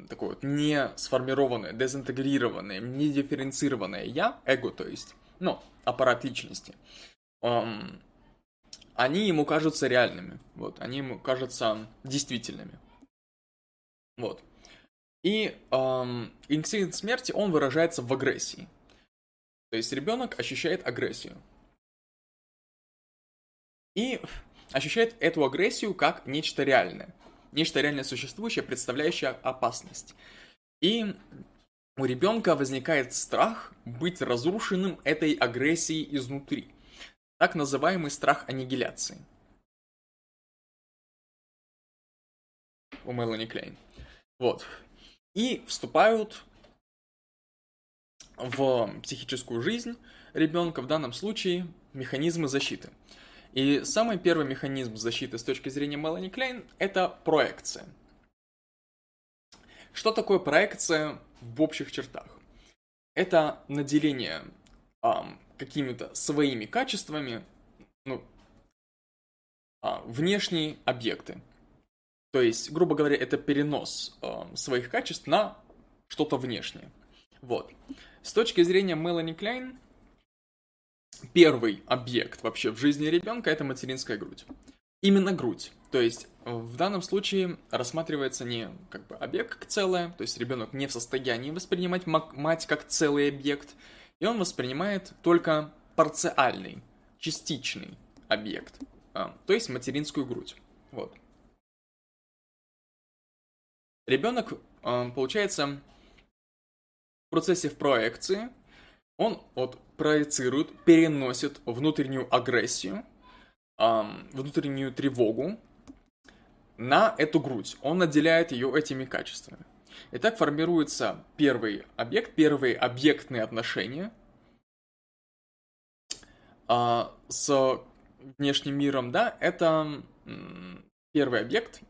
A: такое вот не сформированное, дезинтегрированное, не дифференцированное я, эго, то есть, ну, аппарат личности, эм, они ему кажутся реальными, вот, они ему кажутся действительными. Вот. И эм, инстинкт смерти, он выражается в агрессии. То есть ребенок ощущает агрессию. И ощущает эту агрессию как нечто реальное. Нечто реально существующее, представляющее опасность. И у ребенка возникает страх быть разрушенным этой агрессией изнутри. Так называемый страх аннигиляции. У Мелани Клейн. Вот. И вступают в психическую жизнь ребенка, в данном случае, механизмы защиты. И самый первый механизм защиты с точки зрения Мелани Клейн – это проекция. Что такое проекция в общих чертах? Это наделение эм, какими-то своими качествами, ну, э, внешние объекты. То есть, грубо говоря, это перенос э, своих качеств на что-то внешнее. Вот. С точки зрения Мелани Клейн, первый объект вообще в жизни ребенка это материнская грудь. Именно грудь. То есть в данном случае рассматривается не как бы объект как целое, то есть ребенок не в состоянии воспринимать мать как целый объект, и он воспринимает только парциальный, частичный объект, а, то есть материнскую грудь. Вот. Ребенок, а, получается, в процессе в проекции он вот проецирует, переносит внутреннюю агрессию, эм, внутреннюю тревогу на эту грудь. Он наделяет ее этими качествами. И так формируется первый объект, первые объектные отношения э, с внешним миром, да, это первый объект,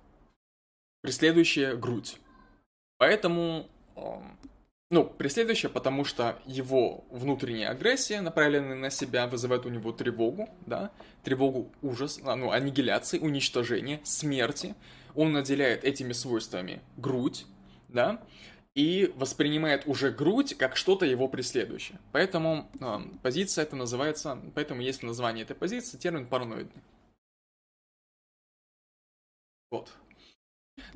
A: преследующая грудь. Поэтому ну, преследующее, потому что его внутренняя агрессия, направленная на себя, вызывает у него тревогу, да, тревогу, ужас, а, ну, аннигиляции, уничтожения, смерти. Он наделяет этими свойствами грудь, да, и воспринимает уже грудь как что-то его преследующее. Поэтому э, позиция это называется, поэтому есть в названии этой позиции термин параноидный. Вот.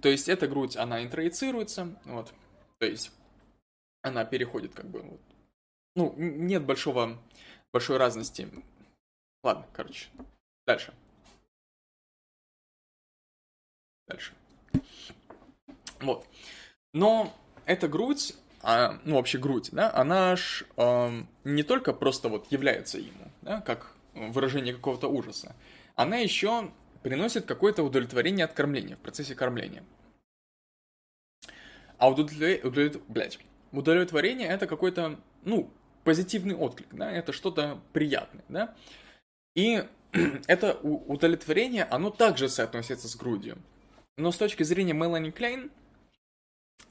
A: То есть эта грудь, она интроицируется, вот, То есть она переходит как бы вот. Ну, нет большого, большой разности. Ладно, короче. Дальше. Дальше. Вот. Но эта грудь, а, ну вообще грудь, да, она ж э, не только просто вот является ему, да, как выражение какого-то ужаса, она еще приносит какое-то удовлетворение от кормления, в процессе кормления. А удовлетворение, удовлет... блядь, удовлетворение это какой-то, ну, позитивный отклик, да, это что-то приятное, да. И это удовлетворение, оно также соотносится с грудью. Но с точки зрения Мелани Клейн,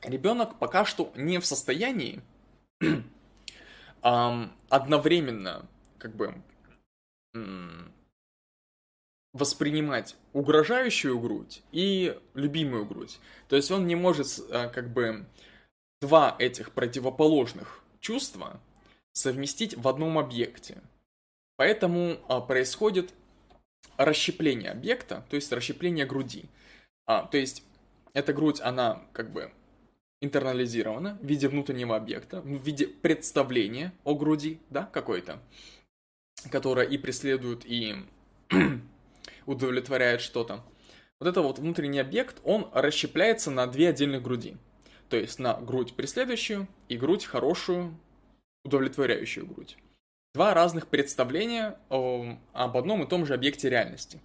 A: ребенок пока что не в состоянии одновременно как бы воспринимать угрожающую грудь и любимую грудь. То есть он не может а, как бы два этих противоположных чувства совместить в одном объекте. Поэтому а, происходит расщепление объекта, то есть расщепление груди. А, то есть эта грудь, она как бы интернализирована в виде внутреннего объекта, в виде представления о груди, да, какой-то, которая и преследует, и удовлетворяет что-то. Вот это вот внутренний объект, он расщепляется на две отдельных груди. То есть на грудь преследующую и грудь хорошую, удовлетворяющую грудь. Два разных представления о, об одном и том же объекте реальности.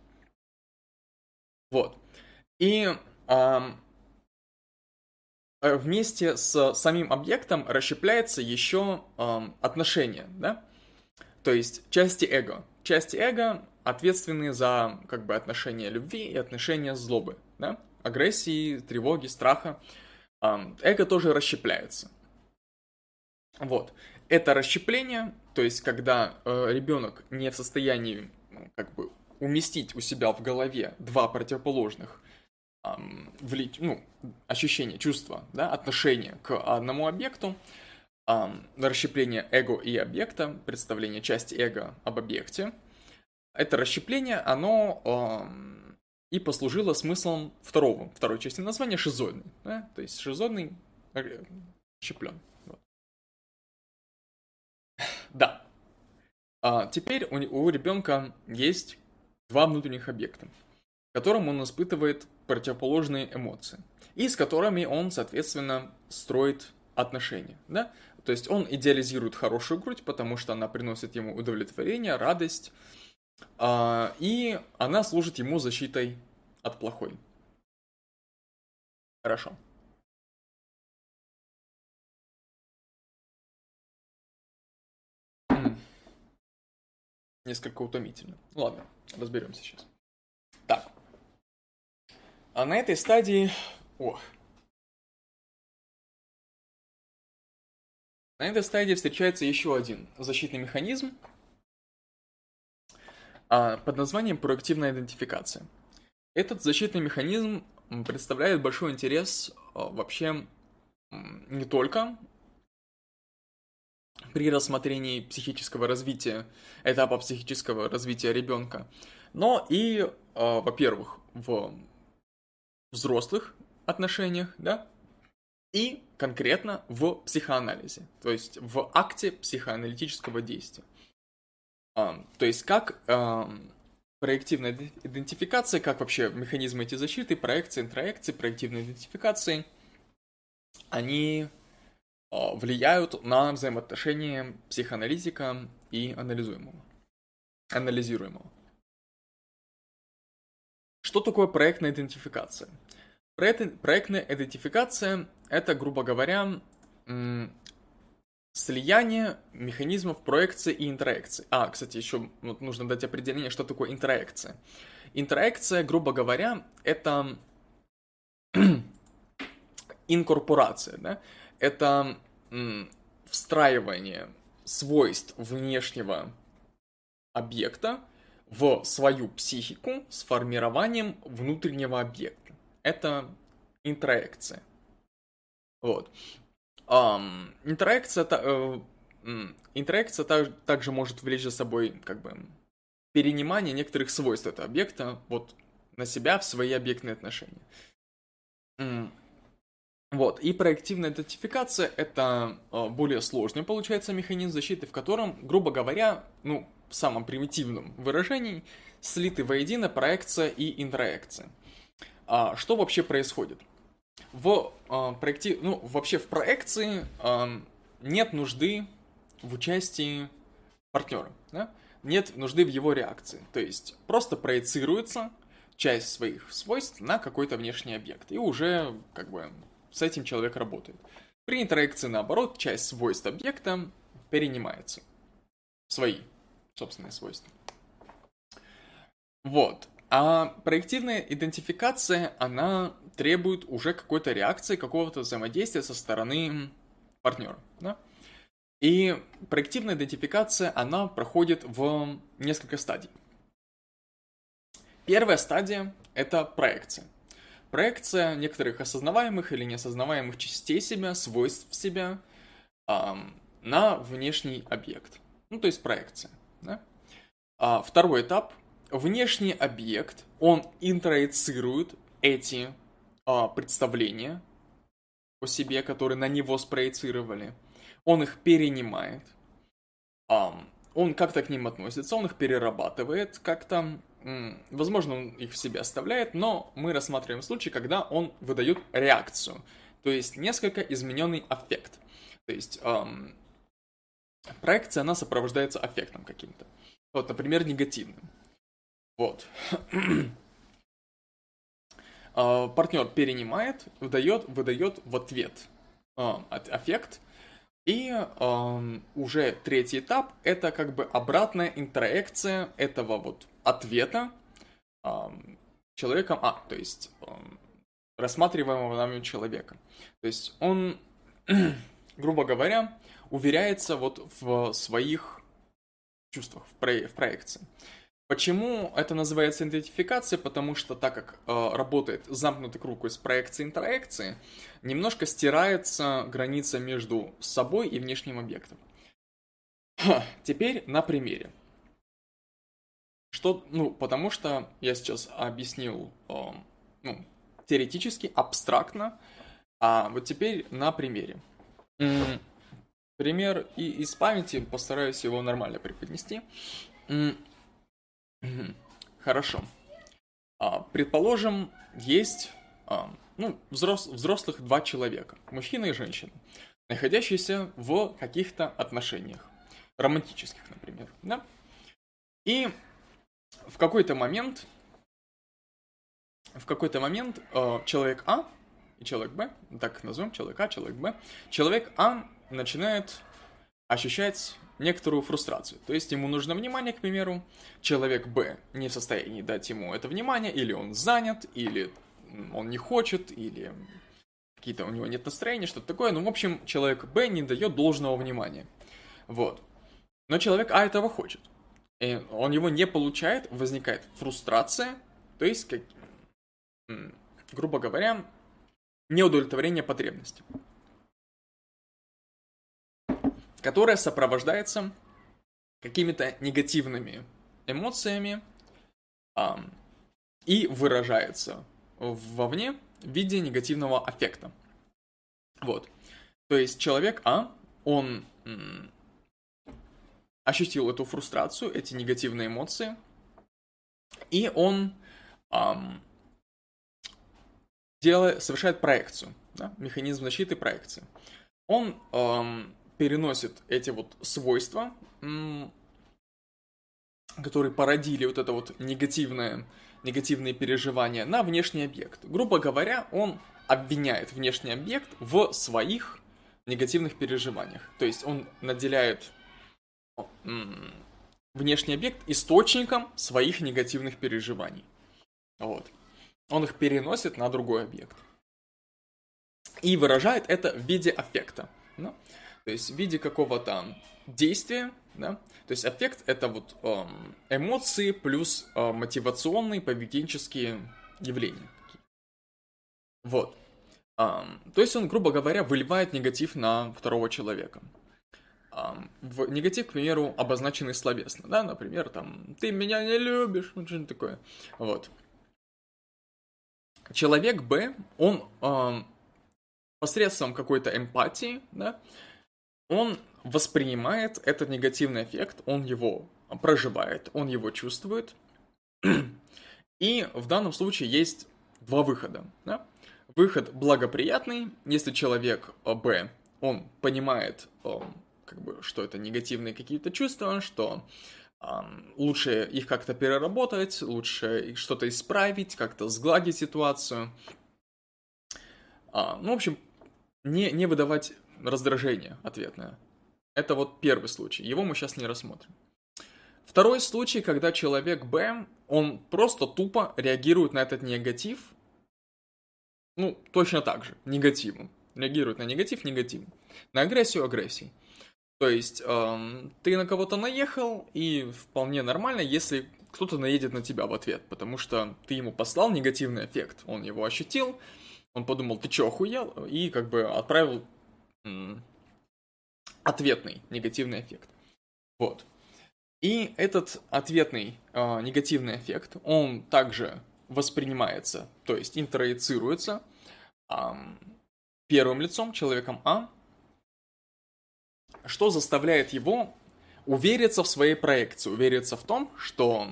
A: Вот. И э, вместе с самим объектом расщепляется еще э, отношение, да? То есть части эго. Части эго ответственны за как бы отношения любви и отношения злобы, да? Агрессии, тревоги, страха. Эго тоже расщепляется. Вот. Это расщепление, то есть когда э, ребенок не в состоянии ну, как бы уместить у себя в голове два противоположных эм, влить, ну, ощущение, чувство, да, отношение к одному объекту, эм, расщепление эго и объекта, представление части эго об объекте. Это расщепление, оно эм, и послужило смыслом второго, второй части названия шизоидный. Да? То есть шизоидный расщеплен. Вот. Да. А теперь у, у ребенка есть два внутренних объекта которым он испытывает противоположные эмоции, и с которыми он, соответственно, строит отношения, да? То есть он идеализирует хорошую грудь, потому что она приносит ему удовлетворение, радость, э, и она служит ему защитой от плохой. Хорошо. Несколько утомительно. Ладно, разберемся сейчас. Так. А на этой стадии... О. На этой стадии встречается еще один защитный механизм а, под названием проактивная идентификация. Этот защитный механизм представляет большой интерес а, вообще не только при рассмотрении психического развития, этапа психического развития ребенка, но и, а, во-первых, в взрослых отношениях, да, и конкретно в психоанализе, то есть в акте психоаналитического действия. То есть как проективная идентификация, как вообще механизмы эти защиты, проекции, интроекции, проективной идентификации, они а, влияют на взаимоотношения психоаналитика и анализуемого, анализируемого. Что такое проектная идентификация? Проектная идентификация – это, грубо говоря, слияние механизмов проекции и интеракции. А, кстати, еще вот нужно дать определение, что такое интеракция. Интеракция, грубо говоря, это инкорпорация, да? Это встраивание свойств внешнего объекта в свою психику с формированием внутреннего объекта. Это интроекция. Вот. Um, интеракция, uh, интеракция так, также может влечь за собой как бы перенимание некоторых свойств этого объекта вот на себя в свои объектные отношения. Вот, и проективная идентификация — это э, более сложный, получается, механизм защиты, в котором, грубо говоря, ну, в самом примитивном выражении, слиты воедино проекция и интроекция. А, что вообще происходит? В э, проекти... ну, вообще в проекции э, нет нужды в участии партнера, да? нет нужды в его реакции. То есть просто проецируется часть своих свойств на какой-то внешний объект. И уже как бы с этим человек работает. При интеракции, наоборот, часть свойств объекта перенимается. Свои собственные свойства. Вот. А проективная идентификация, она требует уже какой-то реакции, какого-то взаимодействия со стороны партнера. Да? И проективная идентификация, она проходит в несколько стадий. Первая стадия – это проекция – проекция некоторых осознаваемых или неосознаваемых частей себя, свойств себя эм, на внешний объект. Ну, то есть проекция. Да? А, второй этап. Внешний объект, он интроицирует эти а, представления о себе, которые на него спроецировали. Он их перенимает. А, он как-то к ним относится, он их перерабатывает как-то, возможно, он их в себе оставляет, но мы рассматриваем случай, когда он выдает реакцию, то есть несколько измененный аффект. То есть эм, проекция, она сопровождается аффектом каким-то. Вот, например, негативным. Вот. А, партнер перенимает, выдает, выдает в ответ э, аффект, и уже третий этап – это как бы обратная интроекция этого вот ответа человеком, а, то есть рассматриваемого нами человека. То есть он, грубо говоря, уверяется вот в своих чувствах, в, про в проекции. Почему это называется идентификация? Потому что так как э, работает замкнутый круг из проекции и интроекции, немножко стирается граница между собой и внешним объектом. Ха, теперь на примере. Что, ну, потому что я сейчас объяснил, э, ну, теоретически, абстрактно, а вот теперь на примере. Пример и из памяти, постараюсь его нормально преподнести. Хорошо. А, предположим, есть а, ну, взрос, взрослых два человека, мужчина и женщина, находящиеся в каких-то отношениях, романтических, например, да? И в какой-то момент, в какой-то момент э, человек А и человек Б, так назовем, человек А, человек Б, человек А начинает ощущать некоторую фрустрацию. То есть ему нужно внимание, к примеру, человек Б не в состоянии дать ему это внимание, или он занят, или он не хочет, или какие-то у него нет настроения, что-то такое. Ну, в общем, человек Б не дает должного внимания. Вот. Но человек А этого хочет. И он его не получает, возникает фрустрация, то есть, как, грубо говоря, неудовлетворение потребностей которая сопровождается какими-то негативными эмоциями а, и выражается вовне в виде негативного аффекта. Вот. То есть человек А, он м, ощутил эту фрустрацию, эти негативные эмоции, и он ам, делает, совершает проекцию, да, механизм защиты проекции. Он ам, переносит эти вот свойства, которые породили вот это вот негативное, негативные переживания на внешний объект. Грубо говоря, он обвиняет внешний объект в своих негативных переживаниях. То есть он наделяет внешний объект источником своих негативных переживаний. Вот. Он их переносит на другой объект. И выражает это в виде аффекта. Да? То есть в виде какого-то действия, да, то есть аффект это вот эм, эмоции плюс э, мотивационные поведенческие явления. Вот. То есть он, грубо говоря, выливает негатив на второго человека. В негатив, к примеру, обозначенный словесно, да, например, там, ты меня не любишь, вот что-нибудь такое. Вот. Человек Б, он посредством какой-то эмпатии, да, он воспринимает этот негативный эффект, он его проживает, он его чувствует. И в данном случае есть два выхода. Да? Выход благоприятный, если человек э, Б, он понимает, э, как бы, что это негативные какие-то чувства, что лучше их как-то переработать, лучше что-то исправить, как-то сгладить ситуацию. А, ну, в общем, не, не выдавать раздражение ответное. Это вот первый случай. Его мы сейчас не рассмотрим. Второй случай, когда человек Б, он просто тупо реагирует на этот негатив. Ну, точно так же, негативом. Реагирует на негатив негативом. На агрессию агрессией. То есть, эм, ты на кого-то наехал, и вполне нормально, если кто-то наедет на тебя в ответ, потому что ты ему послал негативный эффект. Он его ощутил, он подумал, ты чё, охуел? И как бы отправил ответный негативный эффект. Вот. И этот ответный э, негативный эффект, он также воспринимается, то есть интроицируется э, первым лицом, человеком А, что заставляет его увериться в своей проекции, увериться в том, что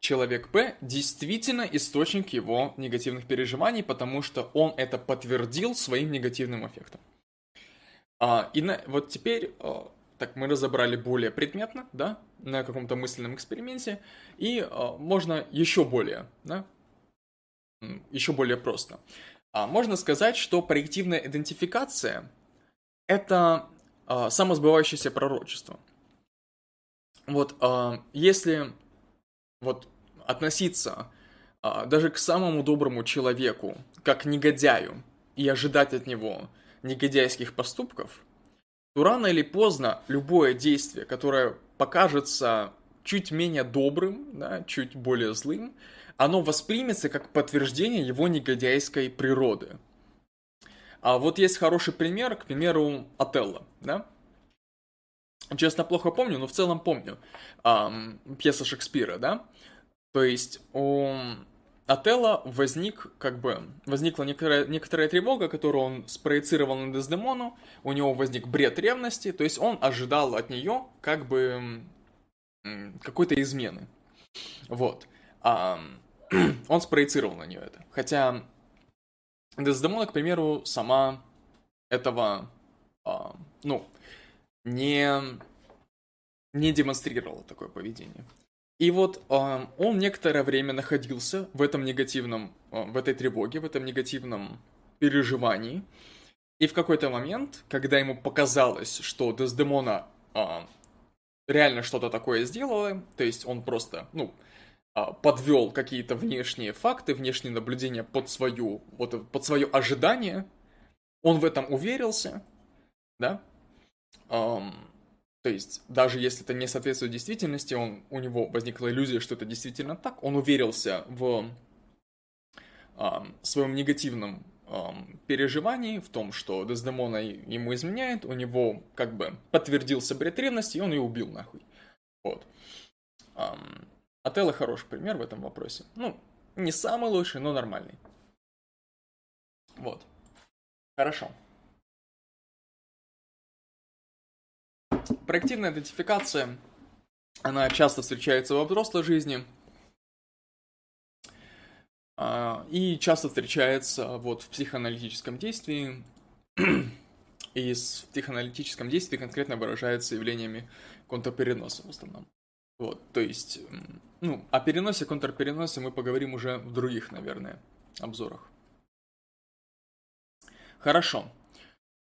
A: человек Б действительно источник его негативных переживаний, потому что он это подтвердил своим негативным эффектом. А, и на, вот теперь, а, так, мы разобрали более предметно, да, на каком-то мысленном эксперименте, и а, можно еще более, да, еще более просто. А, можно сказать, что проективная идентификация – это а, самосбывающееся пророчество. Вот, а, если вот относиться а, даже к самому доброму человеку, как негодяю, и ожидать от него негодяйских поступков, то рано или поздно любое действие, которое покажется чуть менее добрым, да, чуть более злым, оно воспримется как подтверждение его негодяйской природы. А вот есть хороший пример, к примеру, Отелло, да? Честно, плохо помню, но в целом помню. Эм, пьеса Шекспира, да? То есть у Отелло возник, как бы, возникла некоторая, некоторая тревога, которую он спроецировал на Дездемону, у него возник бред ревности, то есть он ожидал от нее, как бы, какой-то измены. Вот. А, он спроецировал на нее это. Хотя Дездемона, к примеру, сама этого, а, ну, не, не демонстрировала такое поведение. И вот э, он некоторое время находился в этом негативном, э, в этой тревоге, в этом негативном переживании. И в какой-то момент, когда ему показалось, что Дездемона э, реально что-то такое сделала, то есть он просто, ну, э, подвел какие-то внешние факты, внешние наблюдения под свою, вот, под свое ожидание, он в этом уверился, да, эм, то есть, даже если это не соответствует действительности, он, у него возникла иллюзия, что это действительно так, он уверился в э, своем негативном э, переживании, в том, что Дездемона ему изменяет, у него как бы подтвердился бред ревности, и он ее убил нахуй. Вот. Эм, Отелло хороший пример в этом вопросе. Ну, не самый лучший, но нормальный. Вот. Хорошо. Проективная идентификация, она часто встречается во взрослой жизни, а, и часто встречается вот в психоаналитическом действии, и в психоаналитическом действии конкретно выражается явлениями контрпереноса в основном. Вот, то есть, ну, о переносе, контрпереносе мы поговорим уже в других, наверное, обзорах. Хорошо.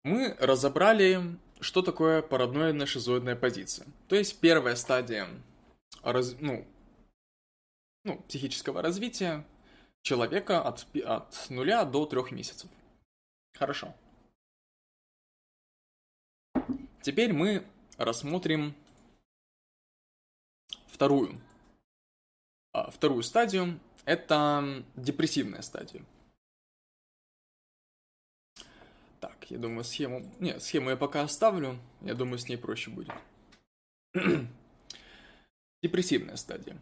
A: Мы разобрали что такое параноидная шизоидная позиция? То есть первая стадия раз, ну, ну, психического развития человека от, от нуля до трех месяцев. Хорошо. Теперь мы рассмотрим вторую. А, вторую стадию. Это депрессивная стадия. Я думаю, схему... Нет, схему я пока оставлю. Я думаю, с ней проще будет. Депрессивная стадия.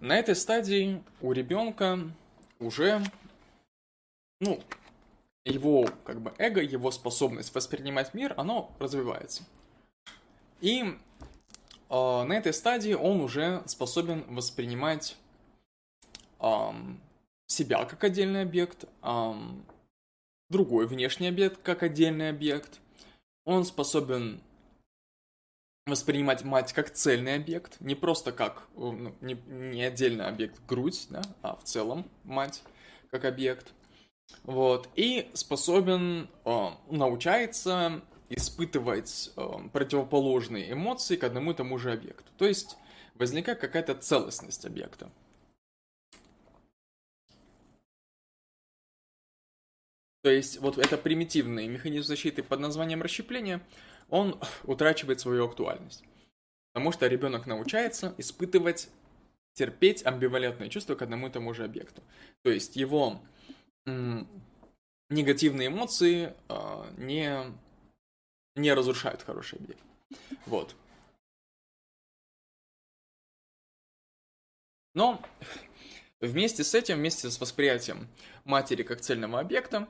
A: На этой стадии у ребенка уже, ну, его как бы эго, его способность воспринимать мир, оно развивается. И э, на этой стадии он уже способен воспринимать э, себя как отдельный объект, э, другой внешний объект как отдельный объект. Он способен воспринимать мать как цельный объект, не просто как, ну, не, не отдельный объект грудь, да, а в целом мать как объект. Вот. И способен э, научается испытывать э, противоположные эмоции к одному и тому же объекту. То есть возникает какая-то целостность объекта. То есть вот это примитивный механизм защиты под названием расщепление, он утрачивает свою актуальность. Потому что ребенок научается испытывать, терпеть амбивалентные чувства к одному и тому же объекту. То есть его негативные эмоции э, не, не разрушают хороший объект. Вот. Но вместе с этим, вместе с восприятием матери как цельного объекта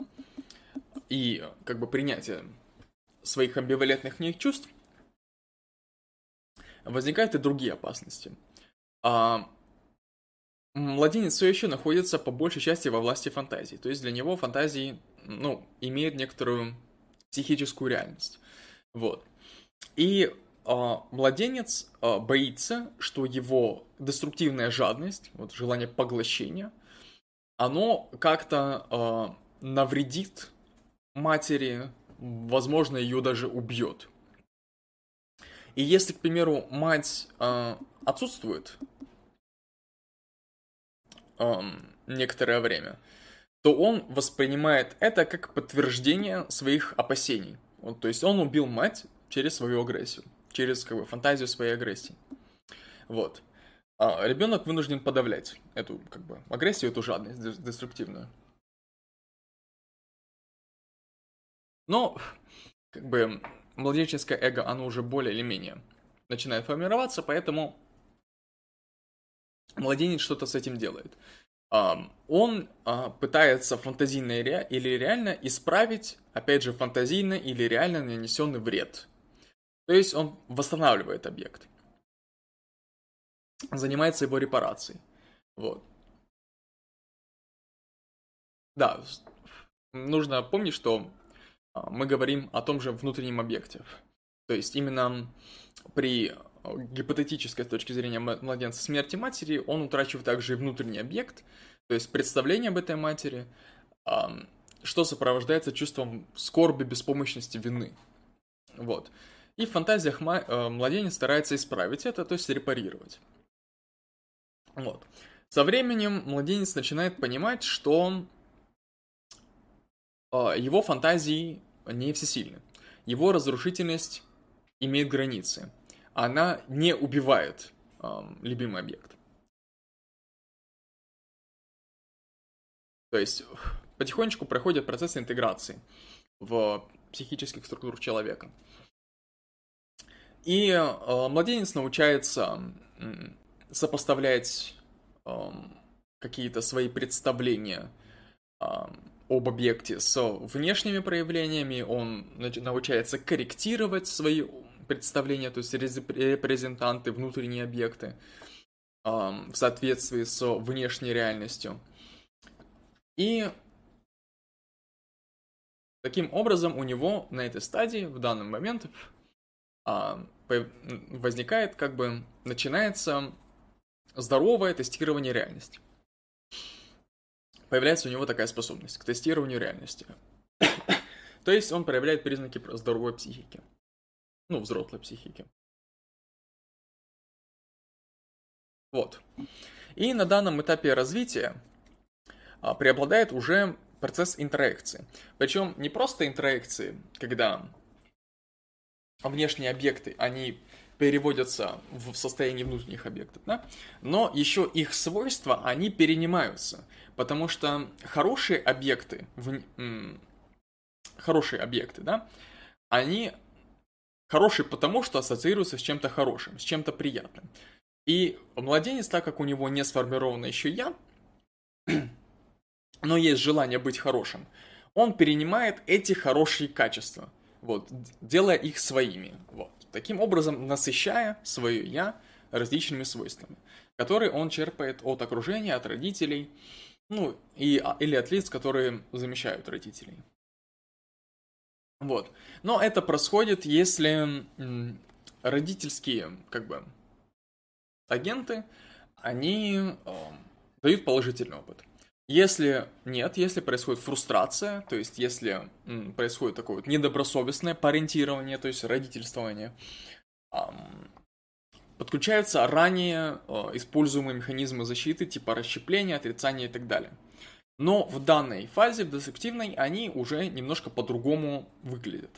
A: и как бы принятием своих амбивалентных них чувств, возникают и другие опасности. А, Младенец все еще находится по большей части во власти фантазии. То есть для него фантазии, ну, имеют некоторую психическую реальность. Вот. И э, младенец э, боится, что его деструктивная жадность, вот желание поглощения, оно как-то э, навредит матери, возможно, ее даже убьет. И если, к примеру, мать э, отсутствует эм, некоторое время, то он воспринимает это как подтверждение своих опасений. Вот, то есть он убил мать через свою агрессию, через как бы, фантазию своей агрессии. Вот. А ребенок вынужден подавлять эту как бы агрессию, эту жадность деструктивную. Но как бы младенческое эго, оно уже более или менее начинает формироваться, поэтому младенец что-то с этим делает. Он а, пытается фантазийно или реально исправить, опять же, фантазийно или реально нанесенный вред. То есть он восстанавливает объект. Занимается его репарацией. Вот. Да, нужно помнить, что а, мы говорим о том же внутреннем объекте. То есть именно при гипотетической с точки зрения младенца смерти матери, он утрачивает также и внутренний объект, то есть представление об этой матери, что сопровождается чувством скорби, беспомощности, вины. Вот. И в фантазиях э, младенец старается исправить это, то есть репарировать. Вот. Со временем младенец начинает понимать, что а, его фантазии не всесильны. Его разрушительность имеет границы она не убивает любимый объект. То есть потихонечку проходит процесс интеграции в психических структур человека. И э, младенец научается сопоставлять э, какие-то свои представления э, об объекте с внешними проявлениями, он научается корректировать свои представления, то есть репрезентанты, внутренние объекты в соответствии с внешней реальностью. И таким образом у него на этой стадии в данный момент возникает, как бы, начинается здоровое тестирование реальности. Появляется у него такая способность к тестированию реальности. То есть он проявляет признаки здоровой психики ну, взрослой психики. Вот. И на данном этапе развития а, преобладает уже процесс интеракции. Причем не просто интеракции, когда внешние объекты, они переводятся в состояние внутренних объектов, да? но еще их свойства, они перенимаются, потому что хорошие объекты, в, хорошие объекты, да, они Хороший потому, что ассоциируется с чем-то хорошим, с чем-то приятным. И младенец, так как у него не сформировано еще я, но есть желание быть хорошим, он перенимает эти хорошие качества, вот, делая их своими, вот. Таким образом, насыщая свое «я» различными свойствами, которые он черпает от окружения, от родителей, ну, и, а, или от лиц, которые замещают родителей. Вот. Но это происходит, если родительские, как бы, агенты, они э, дают положительный опыт. Если нет, если происходит фрустрация, то есть если м, происходит такое вот недобросовестное парентирование, то есть родительствование, эм, подключаются ранее э, используемые механизмы защиты типа расщепления, отрицания и так далее. Но в данной фазе, в десективной, они уже немножко по-другому выглядят.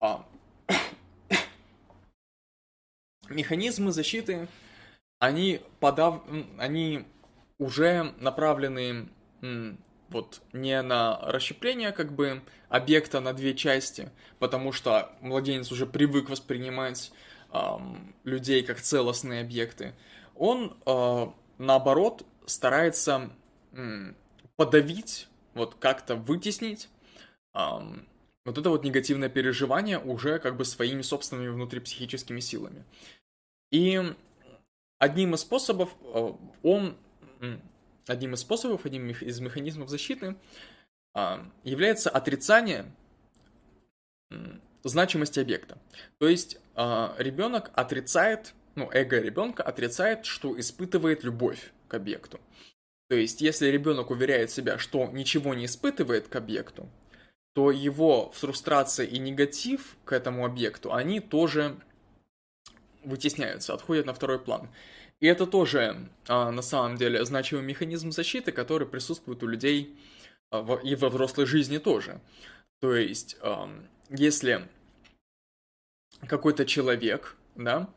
A: А, механизмы защиты, они, подав... они уже направлены вот не на расщепление как бы объекта на две части, потому что младенец уже привык воспринимать эм, людей как целостные объекты. Он э, наоборот старается м, подавить, вот как-то вытеснить эм, вот это вот негативное переживание уже как бы своими собственными внутрипсихическими силами. И одним из способов э, он, одним из способов, одним из механизмов защиты а, является отрицание значимости объекта. То есть а, ребенок отрицает, ну, эго ребенка отрицает, что испытывает любовь к объекту. То есть, если ребенок уверяет себя, что ничего не испытывает к объекту, то его фрустрация и негатив к этому объекту, они тоже вытесняются, отходят на второй план. И это тоже, а, на самом деле, значимый механизм защиты, который присутствует у людей а, и во взрослой жизни тоже. То есть, если какой-то человек, да,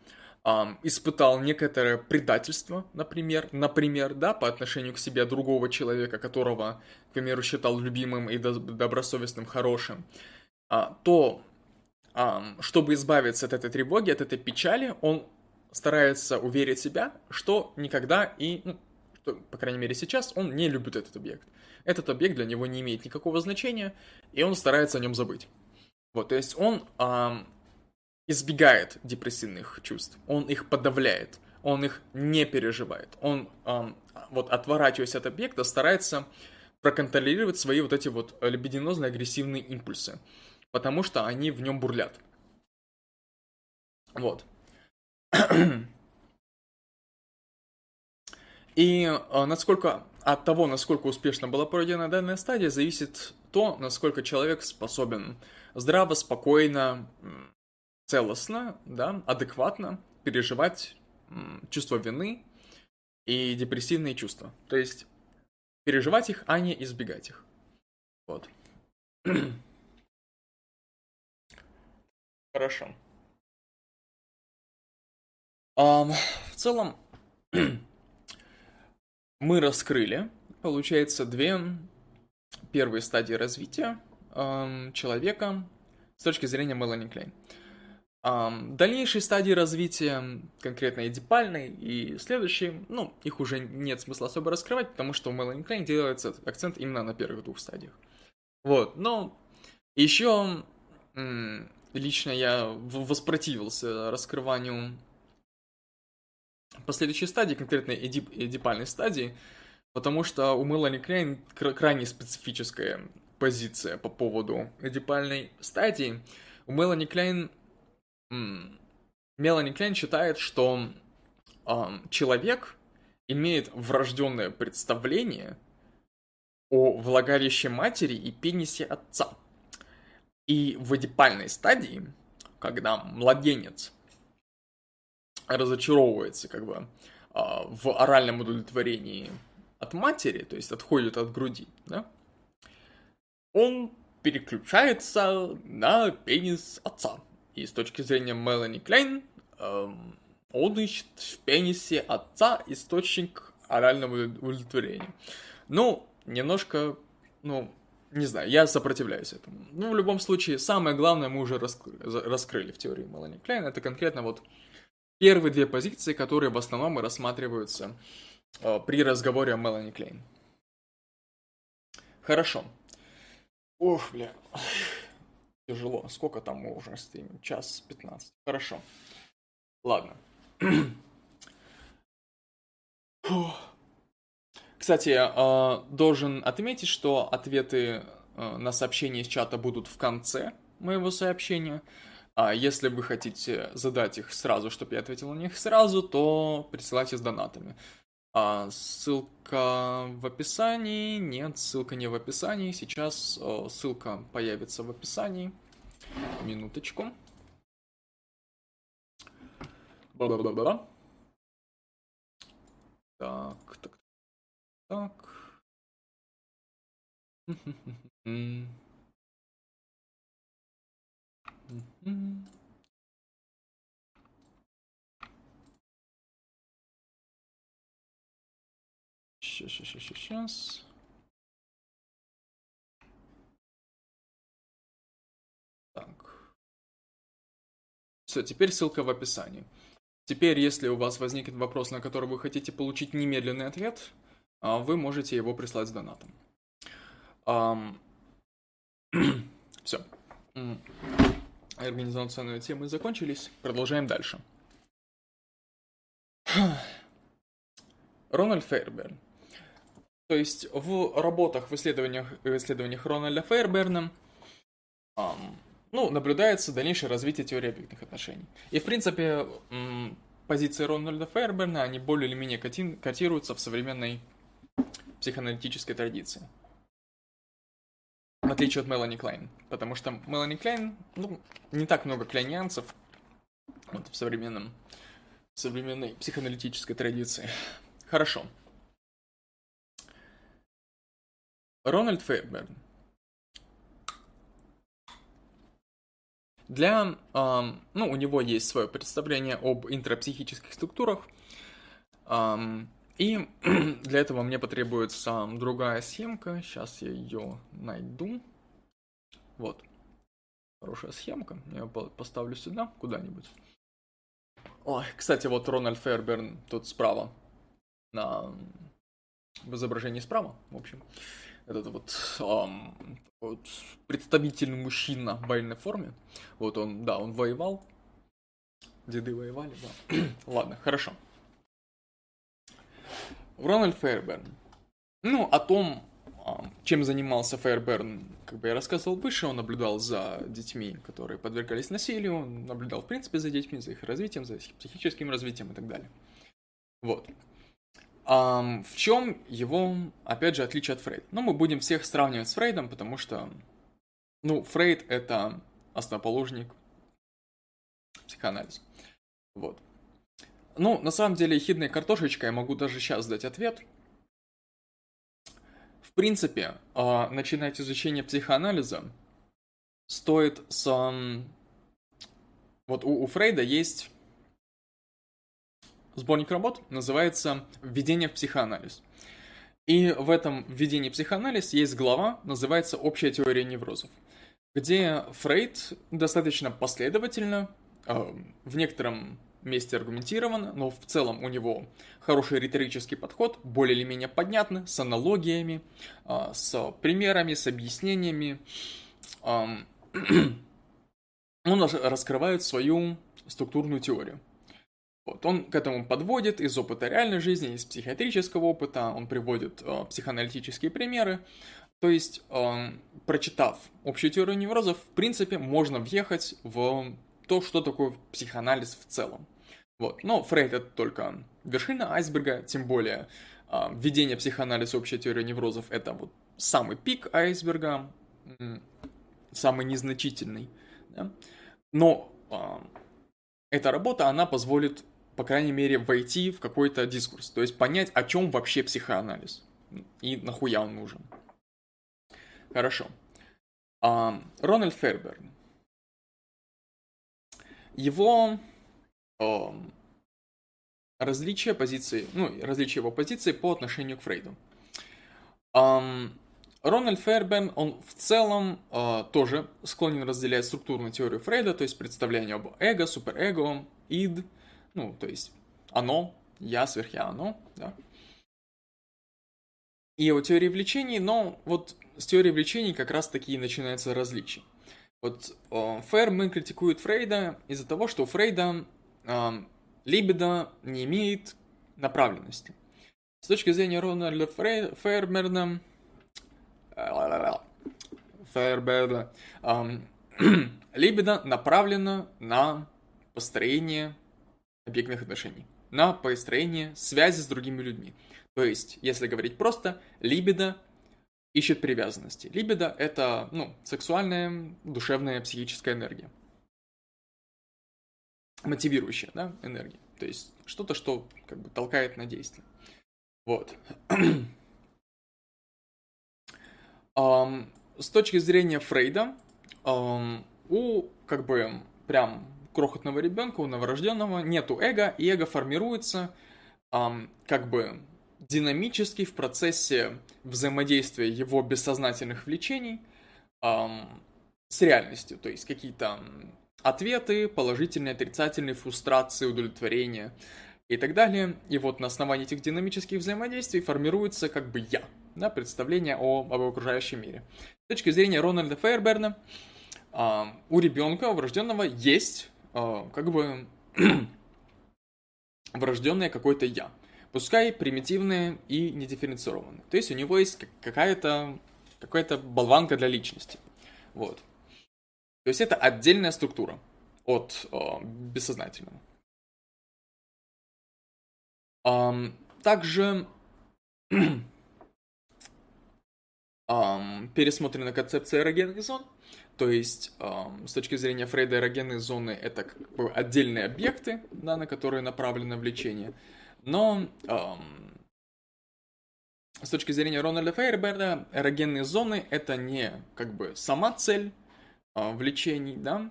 A: испытал некоторое предательство, например, например, да, по отношению к себе другого человека, которого, к примеру, считал любимым и добросовестным, хорошим, а, то, чтобы избавиться от этой тревоги, от этой печали, он старается уверить себя, что никогда и, ну, что, по крайней мере сейчас, он не любит этот объект. Этот объект для него не имеет никакого значения, и он старается о нем забыть. Вот, то есть он эм, избегает депрессивных чувств, он их подавляет, он их не переживает, он, эм, вот, отворачиваясь от объекта, старается проконтролировать свои вот эти вот либидинозные агрессивные импульсы, потому что они в нем бурлят. Вот. И э, насколько от того, насколько успешно была пройдена данная стадия, зависит то, насколько человек способен здраво, спокойно, целостно, да, адекватно переживать чувство вины и депрессивные чувства. То есть переживать их, а не избегать их. Вот. Хорошо. Um, в целом, мы раскрыли, получается, две первые стадии развития um, человека с точки зрения Мелани Клейн. Um, дальнейшие стадии развития, конкретно эдипальной и следующие, ну, их уже нет смысла особо раскрывать, потому что у Мелани Клейн делается акцент именно на первых двух стадиях. Вот, но еще лично я воспротивился раскрыванию последующей стадии, конкретно эдип, эдипальной стадии, потому что у Мелани Клейн крайне специфическая позиция по поводу эдипальной стадии. У Мелани Клейн... Мелани Клейн считает, что э, человек имеет врожденное представление о влагалище матери и пенисе отца. И в эдипальной стадии, когда младенец разочаровывается как бы а, в оральном удовлетворении от матери, то есть отходит от груди, да, он переключается на пенис отца. И с точки зрения Мелани Клейн, эм, он ищет в пенисе отца источник орального удовлетворения. Ну, немножко, ну, не знаю, я сопротивляюсь этому. Ну, в любом случае, самое главное мы уже раскрыли в теории Мелани Клейн, это конкретно вот первые две позиции, которые в основном и рассматриваются э, при разговоре о Мелани Клейн. Хорошо. Ох, бля. Тяжело. Сколько там мы уже стримим? Час пятнадцать. Хорошо. Ладно. Кстати, а, должен отметить, что ответы а, на сообщения из чата будут в конце моего сообщения. А если вы хотите задать их сразу, чтобы я ответил на них сразу, то присылайте с донатами. А, ссылка в описании. Нет, ссылка не в описании. Сейчас о, ссылка появится в описании. Минуточку. Ба-ба-ба-ба. Так, так, так. Сейчас, сейчас, сейчас. Так. Все, теперь ссылка в описании. Теперь, если у вас возникнет вопрос, на который вы хотите получить немедленный ответ, вы можете его прислать с донатом. Все. Организационные темы закончились. Продолжаем дальше. Рональд Фейрберн. То есть в работах, в исследованиях, в исследованиях Рональда Фейрберна ну, наблюдается дальнейшее развитие теории объектных отношений. И, в принципе, позиции Рональда Фейрберна, они более или менее котируются в современной психоаналитической традиции. В отличие от Мелани Клайн. Потому что Мелани Клайн, ну, не так много клейнианцев вот, в современном, современной психоаналитической традиции. Хорошо. Рональд Фейерберн. Для, э, ну, у него есть свое представление об интрапсихических структурах, и для этого мне потребуется другая схемка. Сейчас я ее найду. Вот. Хорошая схемка. Я ее поставлю сюда, куда-нибудь. Ой, кстати, вот Рональд Фейерберн тут справа. На... В изображении справа, в общем этот вот, эм, вот представительный мужчина в военной форме. Вот он, да, он воевал. Деды воевали, да. Ладно, хорошо. Рональд Фейерберн. Ну, о том, чем занимался Фейерберн, как бы я рассказывал выше, он наблюдал за детьми, которые подвергались насилию, он наблюдал, в принципе, за детьми, за их развитием, за их психическим развитием и так далее. Вот. Um, в чем его, опять же, отличие от Фрейда? Ну, мы будем всех сравнивать с Фрейдом, потому что, ну, Фрейд — это основоположник психоанализа. Вот. Ну, на самом деле, хидной картошечкой я могу даже сейчас дать ответ. В принципе, э, начинать изучение психоанализа стоит с... Вот у, у Фрейда есть Сборник работ называется «Введение в психоанализ». И в этом введении в психоанализ есть глава, называется «Общая теория неврозов», где Фрейд достаточно последовательно, э, в некотором месте аргументированно, но в целом у него хороший риторический подход, более или менее понятный, с аналогиями, э, с примерами, с объяснениями. он раскрывает свою структурную теорию. Вот, он к этому подводит из опыта реальной жизни, из психиатрического опыта, он приводит э, психоаналитические примеры. То есть, э, прочитав общую теорию неврозов, в принципе, можно въехать в то, что такое психоанализ в целом. Вот. Но Фрейд это только вершина айсберга, тем более э, введение психоанализа общей теории неврозов это вот самый пик айсберга, самый незначительный. Да? Но э, эта работа, она позволит по крайней мере, войти в какой-то дискурс, то есть понять, о чем вообще психоанализ и нахуя он нужен. Хорошо. А, Рональд Ферберн. Его различие позиции, ну, различие его позиции по отношению к Фрейду. Um, Рональд Ферберн, он в целом uh, тоже склонен разделять структурную теорию Фрейда, то есть представление об эго, суперэго, ид, ну, то есть оно, я, сверхя, оно, да. и о теории влечений, но вот с теорией влечений как раз таки и начинается различие. Вот э, Ферман критикует Фрейда из-за того, что у Фрейда э, либидо не имеет направленности. С точки зрения Рональда Фрей, э, либидо направлено на построение объектных отношений, на построение связи с другими людьми. То есть, если говорить просто, либидо ищет привязанности. Либидо — это, ну, сексуальная, душевная, психическая энергия. Мотивирующая, да, энергия. То есть, что-то, что как бы толкает на действие. Вот. um, с точки зрения Фрейда, um, у, как бы, прям крохотного ребенка, у новорожденного нету эго, и эго формируется, um, как бы, динамически в процессе взаимодействия его бессознательных влечений с реальностью, то есть какие-то ответы, положительные, отрицательные, фрустрации, удовлетворения и так далее. И вот на основании этих динамических взаимодействий формируется как бы я, да, представление о, об окружающем мире. С точки зрения Рональда Фейерберна, э, у ребенка, у врожденного, есть э, как бы врожденное какое-то я пускай примитивные и недифференцированные. То есть у него есть какая-то какая-то болванка для личности. Вот. То есть это отдельная структура от о, бессознательного. Um, также um, пересмотрена концепция эрогенных зон. То есть, um, с точки зрения Фрейда, эрогенные зоны — это как бы отдельные объекты, да, на которые направлено влечение. Но эм, с точки зрения Рональда Фейерберда, эрогенные зоны это не как бы сама цель э, влечений, да,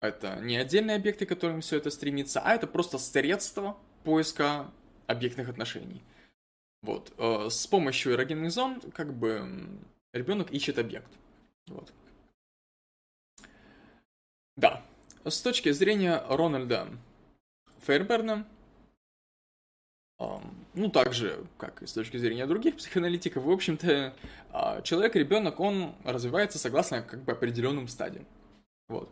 A: это не отдельные объекты, к которым все это стремится, а это просто средство поиска объектных отношений. Вот. Э, с помощью эрогенных зон, как бы, ребенок ищет объект. Вот. Да. С точки зрения Рональда Фейерберна, ну, также, как и с точки зрения других психоаналитиков, в общем-то, а, человек, ребенок, он развивается согласно как бы определенным стадиям. Вот.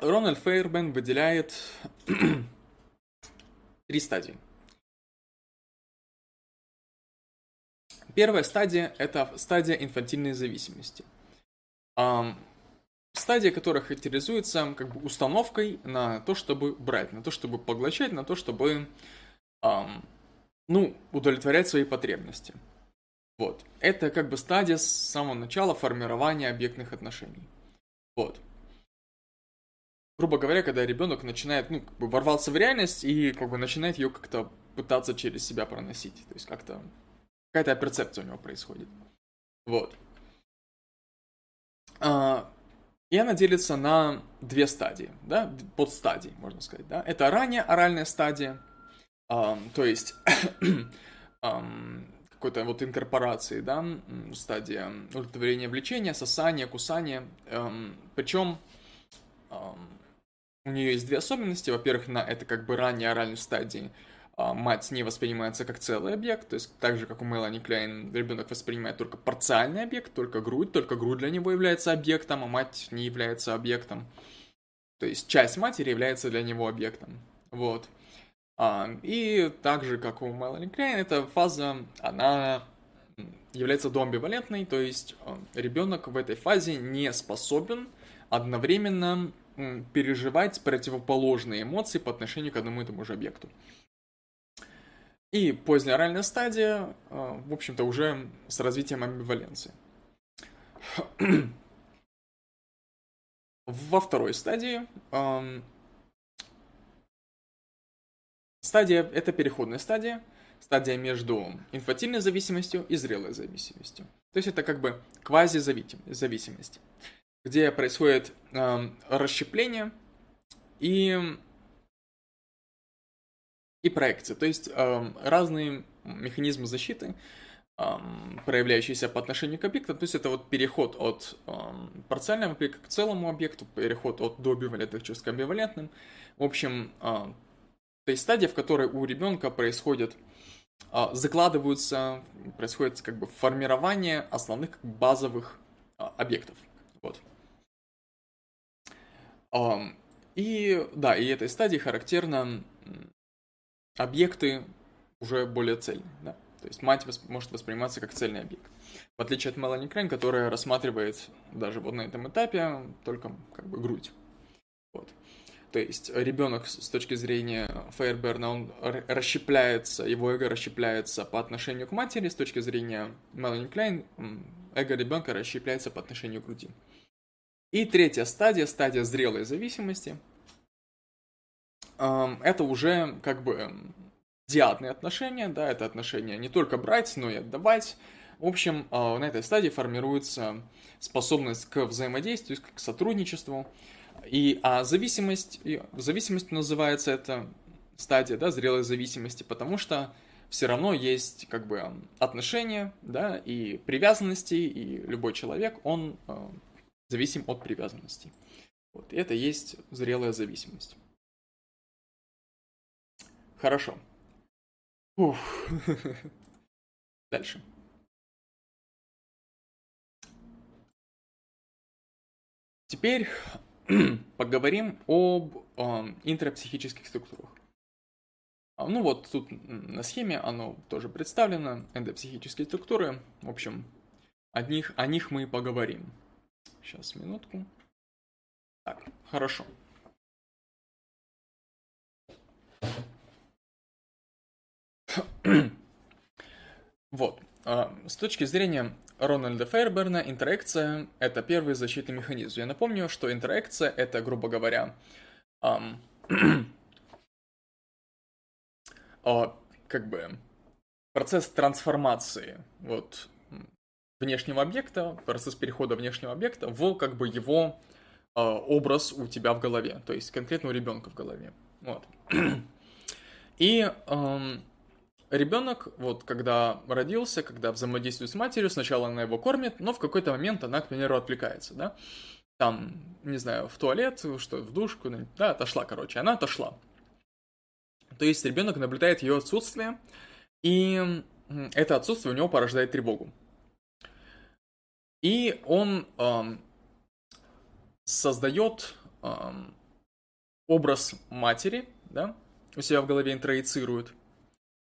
A: Рональд Фейербен выделяет три стадии. Первая стадия – это стадия инфантильной зависимости. Стадия, которая характеризуется как бы установкой на то, чтобы брать, на то, чтобы поглощать, на то, чтобы ну, удовлетворять свои потребности. Вот. Это как бы стадия с самого начала формирования объектных отношений. Вот. Грубо говоря, когда ребенок начинает, ну, как бы ворвался в реальность и как бы начинает ее как-то пытаться через себя проносить. То есть как-то какая-то перцепция у него происходит. Вот. А, и она делится на две стадии, да, подстадии, можно сказать, да. Это ранняя оральная стадия, Um, то есть um, какой-то вот инкорпорации, да, стадия удовлетворения влечения, сосания, кусания. Um, причем у нее есть две особенности. Во-первых, на это как бы ранней оральной стадии uh, мать не воспринимается как целый объект, то есть так же, как у Мелани Клейн, ребенок воспринимает только парциальный объект, только грудь, только грудь для него является объектом, а мать не является объектом. То есть часть матери является для него объектом. Вот. И также, как у Мелани Клейн, эта фаза, она является доамбивалентной, то есть ребенок в этой фазе не способен одновременно переживать противоположные эмоции по отношению к одному и тому же объекту. И поздняя оральная стадия, в общем-то, уже с развитием амбиваленции. Во второй стадии Стадия – это переходная стадия, стадия между инфантильной зависимостью и зрелой зависимостью. То есть это как бы квазизависимость, где происходит э, расщепление и, и проекция. То есть э, разные механизмы защиты, э, проявляющиеся по отношению к объекту. То есть это вот переход от э, парциального объекта к целому объекту, переход от доамбивалентных чувств к амбивалентным. В общем, то есть стадия, в которой у ребенка происходит а, закладываются, происходит как бы формирование основных базовых а, объектов. Вот. И да, и этой стадии характерно объекты уже более цельные. Да? То есть мать может восприниматься как цельный объект. В отличие от Мелани Крейн, которая рассматривает даже вот на этом этапе только как бы грудь. Вот. То есть ребенок с точки зрения Фейерберна, он расщепляется, его эго расщепляется по отношению к матери, с точки зрения Мелани Клейн, эго ребенка расщепляется по отношению к груди. И третья стадия, стадия зрелой зависимости, это уже как бы диадные отношения, да, это отношения не только брать, но и отдавать. В общем, а, на этой стадии формируется способность к взаимодействию, к сотрудничеству. И а зависимость, зависимость называется это стадия, да, зрелой зависимости, потому что все равно есть как бы отношения, да, и привязанности, и любой человек, он э, зависим от привязанности. Вот, и это есть зрелая зависимость. Хорошо. Уф. Дальше. Теперь поговорим об э, интрапсихических структурах. А, ну вот тут на схеме оно тоже представлено, эндопсихические структуры. В общем, о них, о них мы поговорим. Сейчас, минутку. Так, хорошо. вот. А, с точки зрения Рональда Фейерберна, интеракция — это первый защитный механизм. Я напомню, что интеракция — это, грубо говоря, эм, э, как бы процесс трансформации вот, внешнего объекта, процесс перехода внешнего объекта в как бы его э, образ у тебя в голове, то есть конкретно у ребенка в голове. Вот. И эм, ребенок, вот когда родился, когда взаимодействует с матерью, сначала она его кормит, но в какой-то момент она, к примеру, отвлекается, да, там, не знаю, в туалет, что, в душку, да, отошла, короче, она отошла. То есть ребенок наблюдает ее отсутствие, и это отсутствие у него порождает тревогу. И он эм, создает эм, образ матери, да, у себя в голове интроицирует –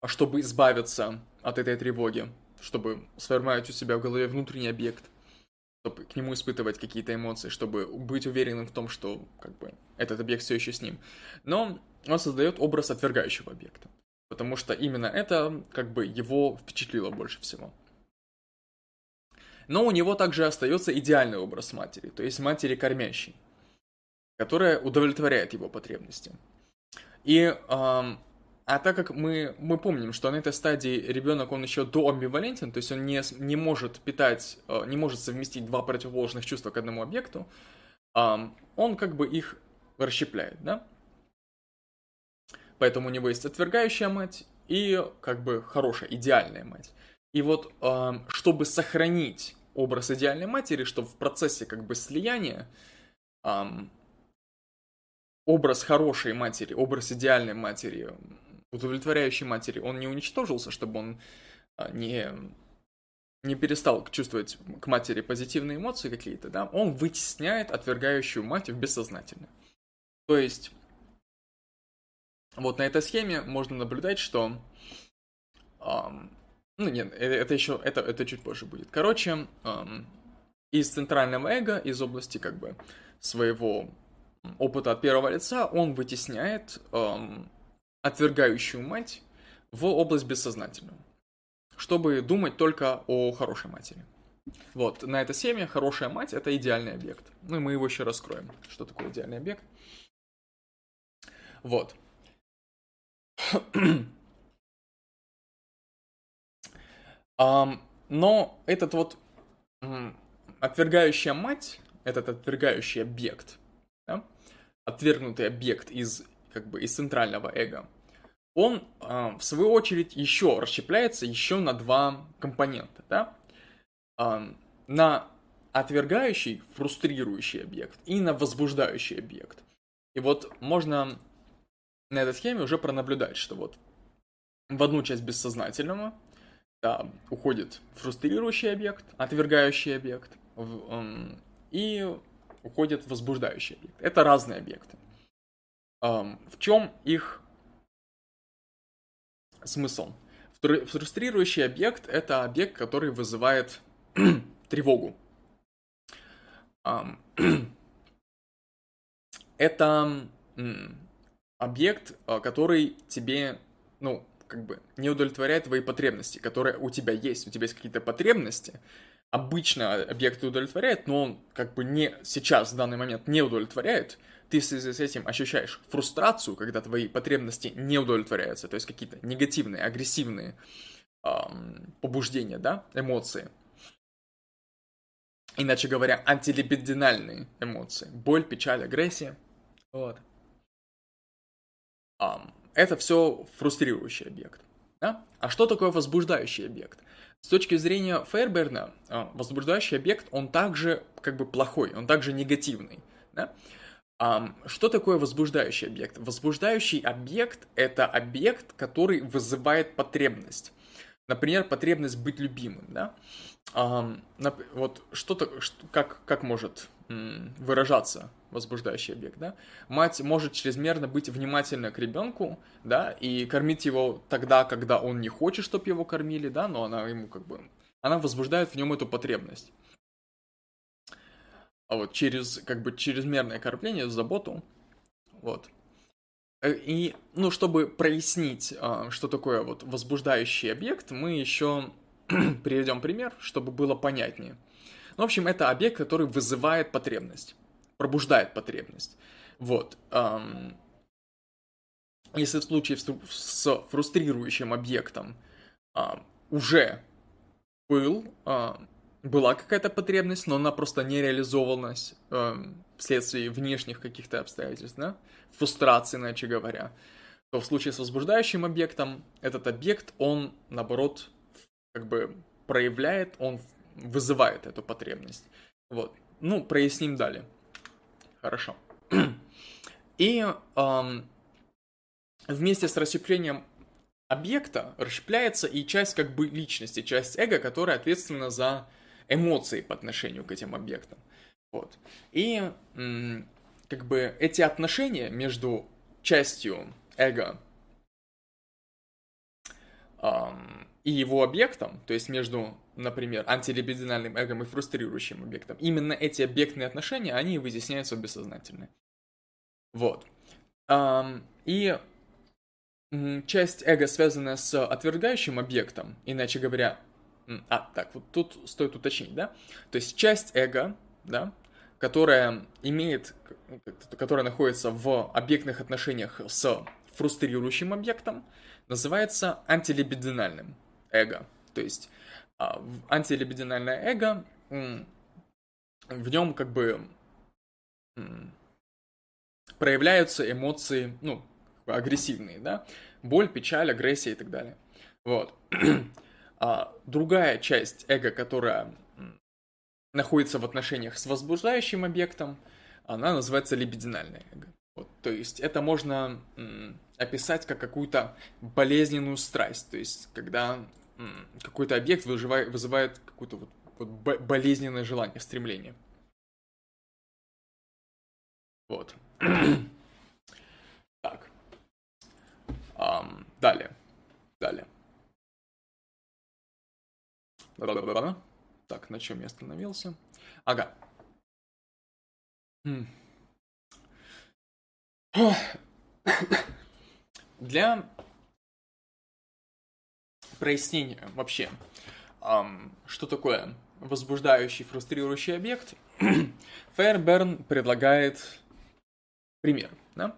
A: чтобы избавиться от этой тревоги, чтобы сформировать у себя в голове внутренний объект, чтобы к нему испытывать какие-то эмоции, чтобы быть уверенным в том, что как бы этот объект все еще с ним. Но он создает образ отвергающего объекта, потому что именно это как бы его впечатлило больше всего. Но у него также остается идеальный образ матери, то есть матери кормящей, которая удовлетворяет его потребности. И а так как мы, мы помним, что на этой стадии ребенок, он еще до амбивалентен, то есть он не, не может питать, э, не может совместить два противоположных чувства к одному объекту, он как бы их расщепляет, да? Поэтому у него есть отвергающая мать и как бы хорошая, идеальная мать. И вот чтобы сохранить образ идеальной матери, чтобы в процессе как бы слияния образ хорошей матери, образ идеальной матери удовлетворяющей матери, он не уничтожился, чтобы он а, не, не перестал чувствовать к матери позитивные эмоции какие-то, да, он вытесняет отвергающую мать в бессознательное. То есть, вот на этой схеме можно наблюдать, что... Эм, ну, нет, э, это еще, это, это чуть позже будет. Короче, эм, из центрального эго, из области, как бы, своего опыта от первого лица, он вытесняет эм, отвергающую мать в область бессознательную, чтобы думать только о хорошей матери. Вот, на этой схеме хорошая мать – это идеальный объект. Ну и мы его еще раскроем, что такое идеальный объект. Вот. Но этот вот отвергающая мать, этот отвергающий объект, да, отвергнутый объект из как бы из центрального эго, он, э, в свою очередь, еще расщепляется еще на два компонента, да? Э, на отвергающий, фрустрирующий объект и на возбуждающий объект. И вот можно на этой схеме уже пронаблюдать, что вот в одну часть бессознательного, да, уходит фрустрирующий объект, отвергающий объект, в, эм, и уходит возбуждающий объект. Это разные объекты. В чем их смысл? Фрустрирующий объект — это объект, который вызывает тревогу. Это объект, э, который тебе, ну, как бы не удовлетворяет твои потребности, которые у тебя есть. У тебя есть какие-то потребности, обычно объект удовлетворяет, но он как бы не сейчас, в данный момент, не удовлетворяет, ты в связи с этим ощущаешь фрустрацию, когда твои потребности не удовлетворяются, то есть какие-то негативные, агрессивные эм, побуждения, да, эмоции. Иначе говоря, антилибидинальные эмоции. Боль, печаль, агрессия. Вот. Um, это все фрустрирующий объект. Да? А что такое возбуждающий объект? С точки зрения Фейерберна, а, возбуждающий объект, он также как бы плохой, он также негативный. Да? Um, что такое возбуждающий объект? Возбуждающий объект – это объект, который вызывает потребность. Например, потребность быть любимым. Да? Um, вот что-то, как, как может выражаться возбуждающий объект, да, мать может чрезмерно быть внимательна к ребенку, да, и кормить его тогда, когда он не хочет, чтобы его кормили, да, но она ему как бы, она возбуждает в нем эту потребность. А вот через, как бы, чрезмерное кормление, заботу, вот. Э, и, ну, чтобы прояснить, а, что такое вот возбуждающий объект, мы еще приведем пример, чтобы было понятнее. Ну, в общем, это объект, который вызывает потребность пробуждает потребность. Вот. Если в случае с фрустрирующим объектом уже был, была какая-то потребность, но она просто не реализовалась вследствие внешних каких-то обстоятельств, да? фрустрации, иначе говоря, то в случае с возбуждающим объектом этот объект, он, наоборот, как бы проявляет, он вызывает эту потребность. Вот. Ну, проясним далее. Хорошо. И эм, вместе с расщеплением объекта расщепляется и часть как бы личности, часть эго, которая ответственна за эмоции по отношению к этим объектам. Вот. И как бы эти отношения между частью эго эм, и его объектом, то есть между например, антилибидинальным эгом и фрустрирующим объектом. Именно эти объектные отношения, они вытесняются в бессознательное. Вот. И часть эго, связанная с отвергающим объектом, иначе говоря, а, так, вот тут стоит уточнить, да? То есть часть эго, да, которая имеет, которая находится в объектных отношениях с фрустрирующим объектом, называется антилибидинальным эго. То есть а, антилибидинальное эго, в нем как бы проявляются эмоции, ну, агрессивные, да, боль, печаль, агрессия и так далее. Вот. А другая часть эго, которая находится в отношениях с возбуждающим объектом, она называется либидинальное эго. Вот, то есть это можно описать как какую-то болезненную страсть, то есть когда какой-то объект вызывает, вызывает какое-то вот, вот болезненное желание, стремление. Вот. так. Um, далее. Далее. Так, на чем я остановился? Ага. Для прояснение вообще, что такое возбуждающий, фрустрирующий объект, Фейерберн предлагает пример. Да?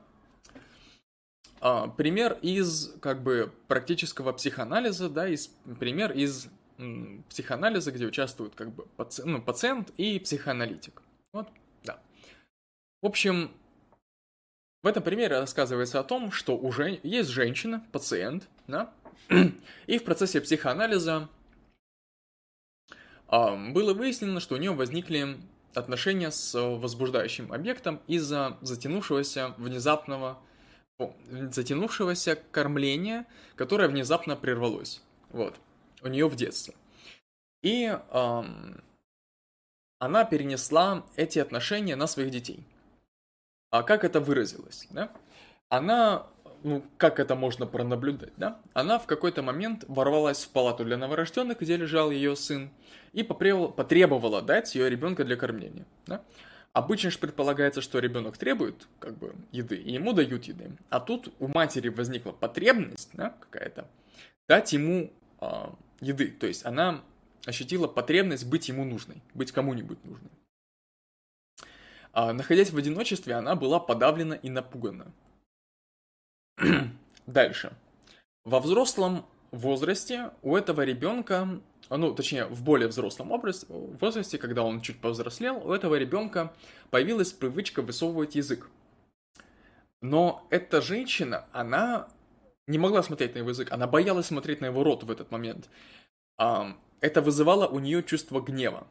A: Uh, пример из как бы практического психоанализа, да, из, пример из психоанализа, где участвуют как бы паци, ну, пациент и психоаналитик. Вот, да. В общем, в этом примере рассказывается о том, что уже есть женщина, пациент, да, и в процессе психоанализа было выяснено, что у нее возникли отношения с возбуждающим объектом из-за затянувшегося внезапного затянувшегося кормления, которое внезапно прервалось. Вот. У нее в детстве. И эм, она перенесла эти отношения на своих детей. А как это выразилось? Да? Она, ну, как это можно пронаблюдать, да? Она в какой-то момент ворвалась в палату для новорожденных, где лежал ее сын, и потребовала дать ее ребенка для кормления. Да? Обычно же предполагается, что ребенок требует как бы еды, и ему дают еды. А тут у матери возникла потребность, да, какая-то, дать ему э, еды. То есть она ощутила потребность быть ему нужной, быть кому-нибудь нужной. А, находясь в одиночестве, она была подавлена и напугана. Дальше. Во взрослом возрасте у этого ребенка, ну, точнее, в более взрослом возрасте, когда он чуть повзрослел, у этого ребенка появилась привычка высовывать язык. Но эта женщина, она не могла смотреть на его язык, она боялась смотреть на его рот в этот момент. Это вызывало у нее чувство гнева.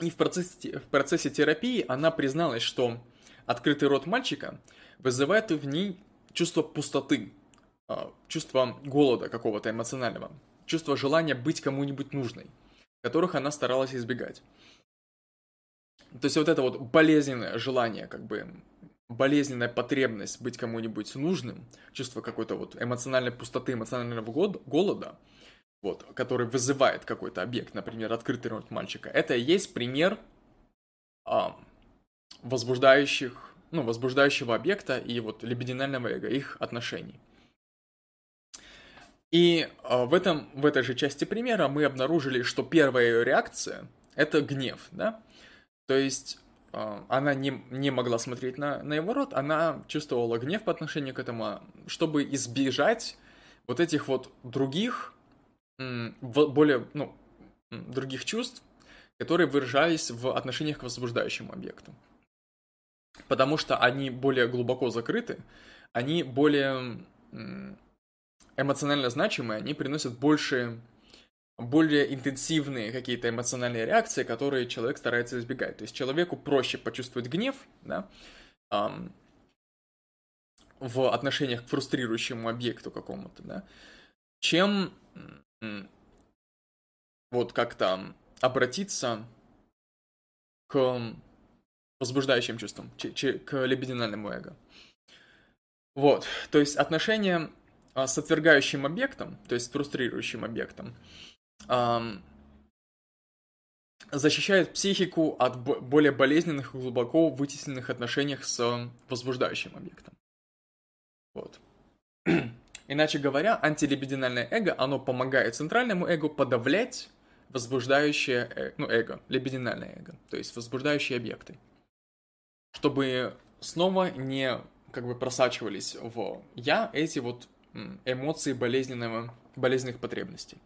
A: И в процессе, в процессе терапии она призналась, что открытый рот мальчика вызывает в ней чувство пустоты, а, чувство голода какого-то эмоционального, чувство желания быть кому-нибудь нужной, которых она старалась избегать. То есть вот это вот болезненное желание, как бы болезненная потребность быть кому-нибудь нужным, чувство какой-то вот эмоциональной пустоты, эмоционального голода, вот, который вызывает какой-то объект, например, открытый рот мальчика, это и есть пример а, возбуждающих, ну, возбуждающего объекта и вот либидинального эго, их отношений. И а, в, этом, в этой же части примера мы обнаружили, что первая ее реакция – это гнев, да? То есть она не, не могла смотреть на, на его рот, она чувствовала гнев по отношению к этому, чтобы избежать вот этих вот других более, ну, других чувств, которые выражались в отношениях к возбуждающему объекту. Потому что они более глубоко закрыты, они более эмоционально значимые, они приносят больше, более интенсивные какие-то эмоциональные реакции, которые человек старается избегать. То есть человеку проще почувствовать гнев, да, эм, в отношениях к фрустрирующему объекту какому-то, да, чем вот как-то обратиться к возбуждающим чувствам, к либидинальному эго. Вот, то есть отношения а, с отвергающим объектом, то есть фрустрирующим объектом, защищает психику от более болезненных и глубоко вытесненных отношениях с возбуждающим объектом. Вот. Иначе говоря, антилибидинальное эго, оно помогает центральному эго подавлять возбуждающее, э, ну, эго, либидинальное эго, то есть возбуждающие объекты. Чтобы снова не как бы просачивались в я эти вот эмоции болезненного, болезненных потребностей.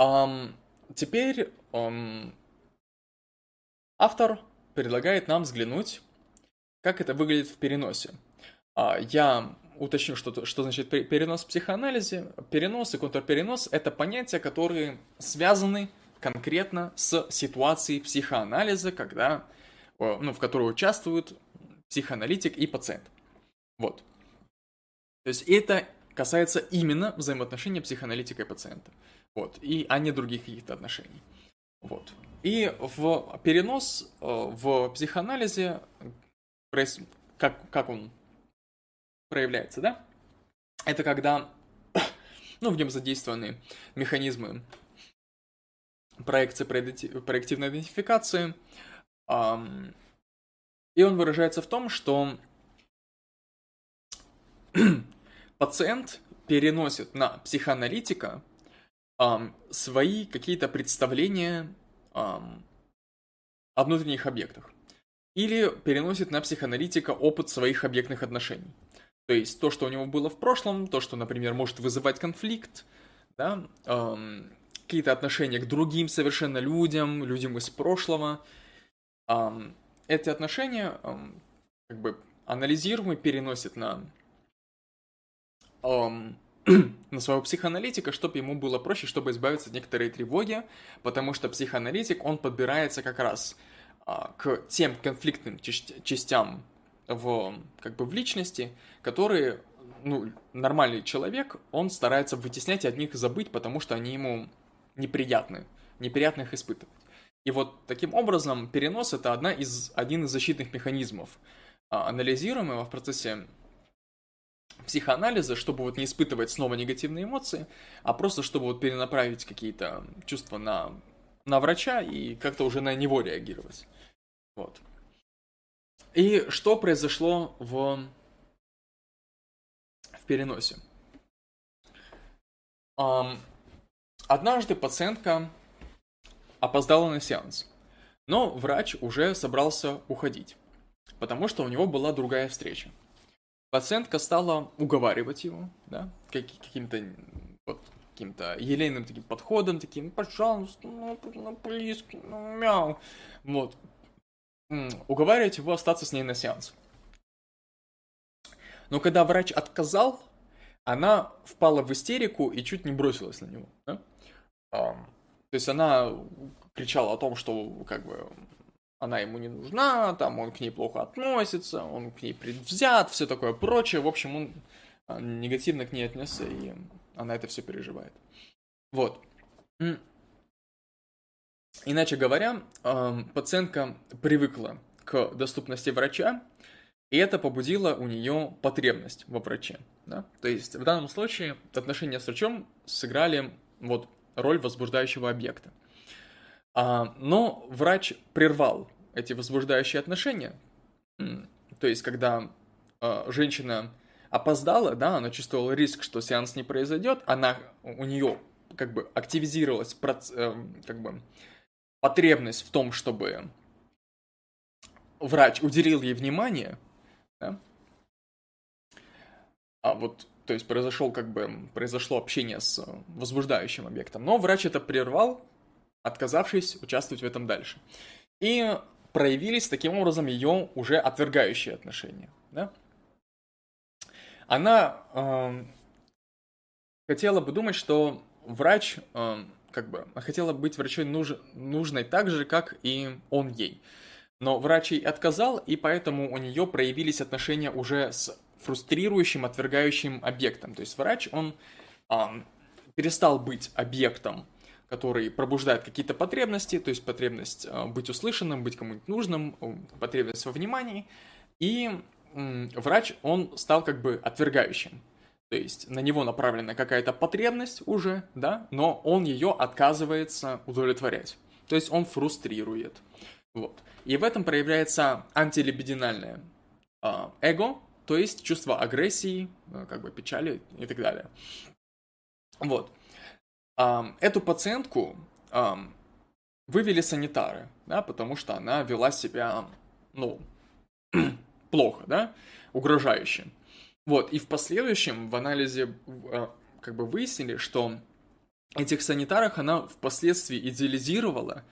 A: Um, теперь um, автор предлагает нам взглянуть, как это выглядит в переносе. Uh, я уточню, что, что значит перенос в психоанализе. Перенос и контрперенос – это понятия, которые связаны конкретно с ситуацией психоанализа, когда, ну, в которой участвуют психоаналитик и пациент. Вот. То есть это касается именно взаимоотношения психоаналитика и пациента. Вот. И, а не других каких-то отношений. Вот. И в перенос э, в психоанализе, как, как он проявляется, да? Это когда, ну, в нем задействованы механизмы проекции, проективной идентификации, и он выражается в том, что пациент переносит на психоаналитика свои какие-то представления о внутренних объектах. Или переносит на психоаналитика опыт своих объектных отношений. То есть то, что у него было в прошлом, то, что, например, может вызывать конфликт, да, эм, какие-то отношения к другим совершенно людям, людям из прошлого. Эм, эти отношения эм, как бы анализируем и переносит на, эм, на своего психоаналитика, чтобы ему было проще, чтобы избавиться от некоторой тревоги, потому что психоаналитик, он подбирается как раз э, к тем конфликтным частям в, как бы в личности, которые, ну, нормальный человек, он старается вытеснять и от них забыть, потому что они ему неприятны, неприятно их испытывать. И вот таким образом перенос это одна из, один из защитных механизмов, а, анализируемого в процессе психоанализа, чтобы вот не испытывать снова негативные эмоции, а просто чтобы вот перенаправить какие-то чувства на, на врача и как-то уже на него реагировать. Вот. И что произошло в, в переносе? Um, однажды пациентка опоздала на сеанс, но врач уже собрался уходить, потому что у него была другая встреча. Пациентка стала уговаривать его, да, каким-то вот, каким-то елейным таким подходом, таким, пожалуйста, ну, ну, близко, ну, мяу. Вот. Уговаривать его остаться с ней на сеанс. Но когда врач отказал, она впала в истерику и чуть не бросилась на него. Да? то есть она кричала о том, что как бы она ему не нужна, там он к ней плохо относится, он к ней предвзят, все такое прочее. В общем, он а, негативно к ней отнесся, и она это все переживает. Вот. Иначе говоря, пациентка привыкла к доступности врача, и это побудило у нее потребность во враче. Да? То есть в данном случае отношения с врачом сыграли вот роль возбуждающего объекта. А, но врач прервал эти возбуждающие отношения. То есть, когда а, женщина опоздала, да, она чувствовала риск, что сеанс не произойдет, она, у нее как бы активизировалась проц, э, как бы потребность в том, чтобы врач уделил ей внимание, да? а вот, то есть произошел как бы, произошло общение с возбуждающим объектом, но врач это прервал, отказавшись участвовать в этом дальше. И проявились таким образом ее уже отвергающие отношения. Да? Она э, хотела бы думать, что врач, э, как бы, хотела быть врачой нуж, нужной так же, как и он ей. Но врач ей отказал, и поэтому у нее проявились отношения уже с фрустрирующим, отвергающим объектом. То есть врач, он э, перестал быть объектом который пробуждает какие-то потребности, то есть потребность э, быть услышанным, быть кому-нибудь нужным, потребность во внимании, и врач, он стал как бы отвергающим. То есть на него направлена какая-то потребность уже, да, но он ее отказывается удовлетворять. То есть он фрустрирует. Вот. И в этом проявляется антилибидинальное э, эго, то есть чувство агрессии, э, как бы печали и так далее. Вот. Эту пациентку вывели санитары, да, потому что она вела себя, ну, плохо, да, угрожающе. Вот, и в последующем в анализе а, как бы выяснили, что этих санитарах она впоследствии идеализировала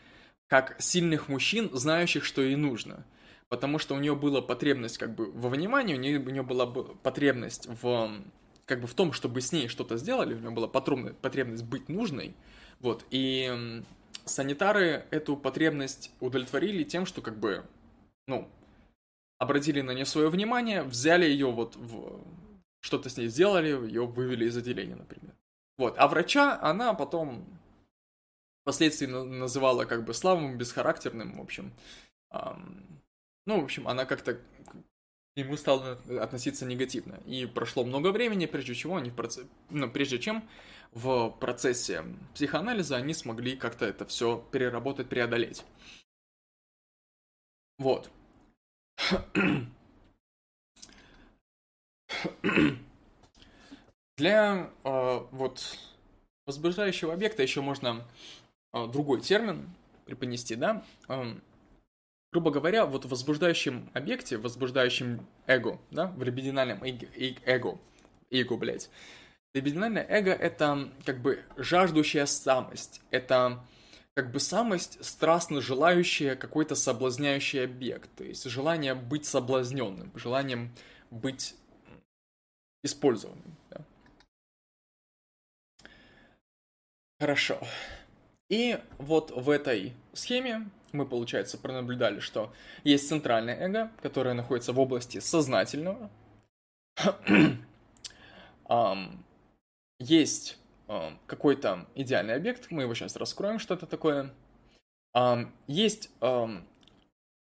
A: как сильных мужчин, знающих, что ей нужно. Потому что у нее была потребность как бы во внимании, у нее, у нее была потребность в как бы в том, чтобы с ней что-то сделали, у него была потребность быть нужной, вот, и санитары эту потребность удовлетворили тем, что как бы, ну, обратили на нее свое внимание, взяли ее вот в... что-то с ней сделали, ее вывели из отделения, например. Вот, а врача она потом впоследствии называла как бы слабым, бесхарактерным, в общем. Ну, в общем, она как-то ему стало относиться негативно. И прошло много времени, прежде чего они в процессе, ну, прежде чем в процессе психоанализа они смогли как-то это все переработать, преодолеть. Вот. Для э, вот возбуждающего объекта еще можно э, другой термин преподнести, да? Э, грубо говоря, вот в возбуждающем объекте, в возбуждающем эго, да, в либидинальном эго, эго, блядь, либидинальное эго — это как бы жаждущая самость, это как бы самость, страстно желающая какой-то соблазняющий объект, то есть желание быть соблазненным, желанием быть использованным. Да? Хорошо. И вот в этой схеме мы, получается, пронаблюдали, что есть центральное эго, которое находится в области сознательного. есть какой-то идеальный объект, мы его сейчас раскроем, что это такое. есть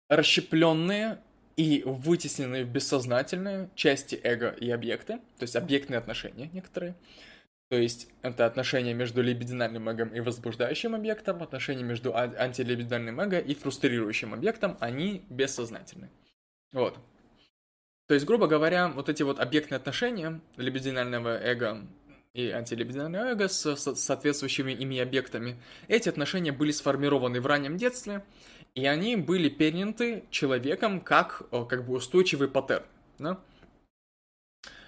A: расщепленные и вытесненные в бессознательные части эго и объекты, то есть объектные отношения некоторые. То есть это отношения между либидинальным эго и возбуждающим объектом, отношения между антилибидинальным эго и фрустрирующим объектом, они бессознательны. Вот. То есть, грубо говоря, вот эти вот объектные отношения либидинального эго и антилибидинального эго с соответствующими ими объектами, эти отношения были сформированы в раннем детстве, и они были переняты человеком как, как бы устойчивый паттерн. Да?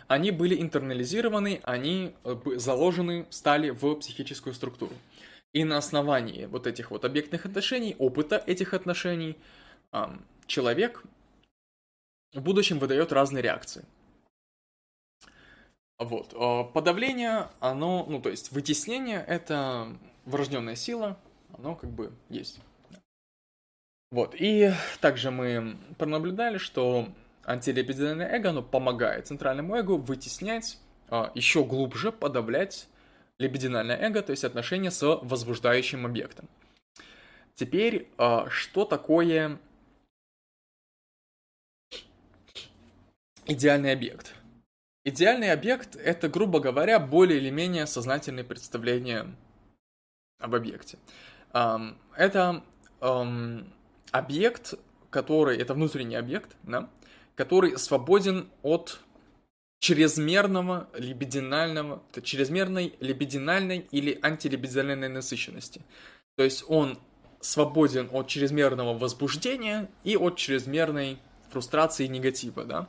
A: Они были интернализированы, они э, заложены, стали в психическую структуру. И на основании вот этих вот объектных отношений, опыта этих отношений, человек в будущем выдает разные реакции. Вот. Э, подавление, оно, ну, то есть вытеснение — это врожденная сила, оно как бы есть. Вот, и также мы пронаблюдали, что антилебединое эго, оно помогает центральному эго вытеснять, а, еще глубже подавлять лебединальное эго, то есть отношения с возбуждающим объектом. Теперь, а, что такое идеальный объект? Идеальный объект — это, грубо говоря, более или менее сознательное представление об объекте. Это объект, который, это внутренний объект, да, который свободен от чрезмерного либидинального, чрезмерной либидинальной или антилибидинальной насыщенности. То есть он свободен от чрезмерного возбуждения и от чрезмерной фрустрации и негатива, да.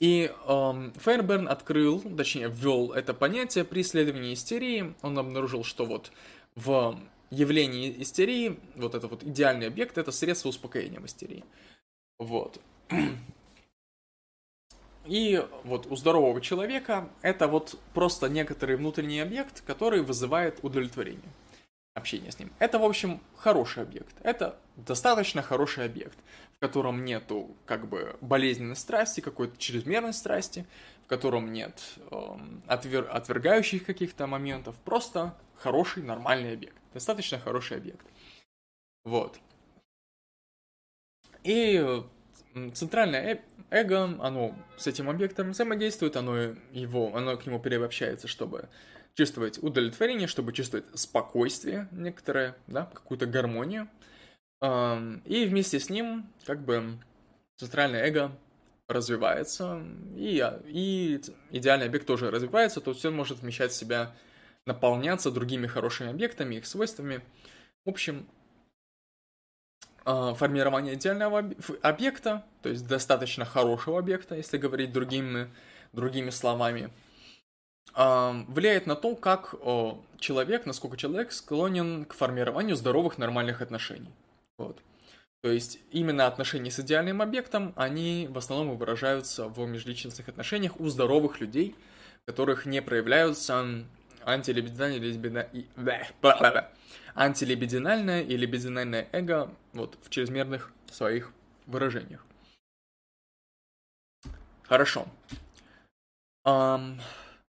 A: И эм, Фейерберн открыл, точнее, ввел это понятие при исследовании истерии. Он обнаружил, что вот в явлении истерии, вот это вот идеальный объект, это средство успокоения в истерии. Вот. И вот у здорового человека это вот просто некоторый внутренний объект, который вызывает удовлетворение общения с ним. Это, в общем, хороший объект. Это достаточно хороший объект, в котором нету как бы болезненной страсти, какой-то чрезмерной страсти, в котором нет эм, отвер... отвергающих каких-то моментов. Просто хороший, нормальный объект. Достаточно хороший объект. Вот. И центральное эго, оно с этим объектом взаимодействует, оно, его, оно к нему переобщается, чтобы чувствовать удовлетворение, чтобы чувствовать спокойствие некоторое, да, какую-то гармонию. И вместе с ним, как бы, центральное эго развивается, и, и идеальный объект тоже развивается, то есть он может вмещать в себя, наполняться другими хорошими объектами, их свойствами. В общем, а, формирование идеального объекта, то есть достаточно хорошего объекта, если говорить другими, другими словами, а, влияет на то, как человек, насколько человек склонен к формированию здоровых нормальных отношений. Вот. То есть именно отношения с идеальным объектом, они в основном выражаются в межличностных отношениях у здоровых людей, которых не проявляются антилибидинальные лесбина... антилибидинальное и либидинальное эго вот в чрезмерных своих выражениях. Хорошо. Um,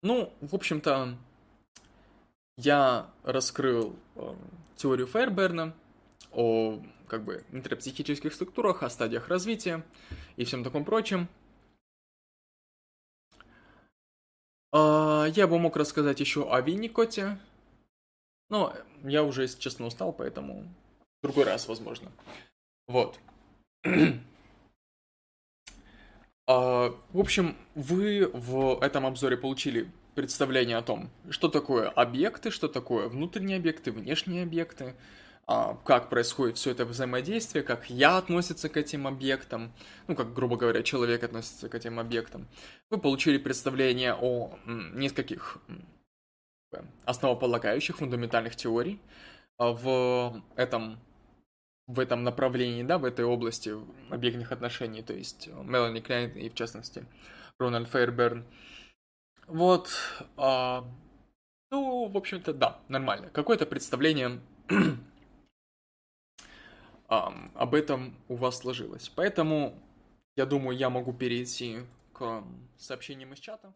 A: ну, в общем-то, я раскрыл э, теорию Фейерберна о как бы интерпсихических структурах, о стадиях развития и всем таком прочем. А, я бы мог рассказать еще о Винникоте, но я уже, если честно, устал, поэтому в другой раз, возможно. Вот. А, в общем, вы в этом обзоре получили представление о том, что такое объекты, что такое внутренние объекты, внешние объекты, а, как происходит все это взаимодействие, как я относится к этим объектам, ну, как, грубо говоря, человек относится к этим объектам. Вы получили представление о нескольких основополагающих фундаментальных теорий а, в этом в этом направлении, да, в этой области объектных отношений, то есть Мелани Клейн и, в частности, Рональд Фейерберн. Вот, а, ну, в общем-то, да, нормально. Какое-то представление эм, об этом у вас сложилось. Поэтому, я думаю, я могу перейти к сообщениям из чата.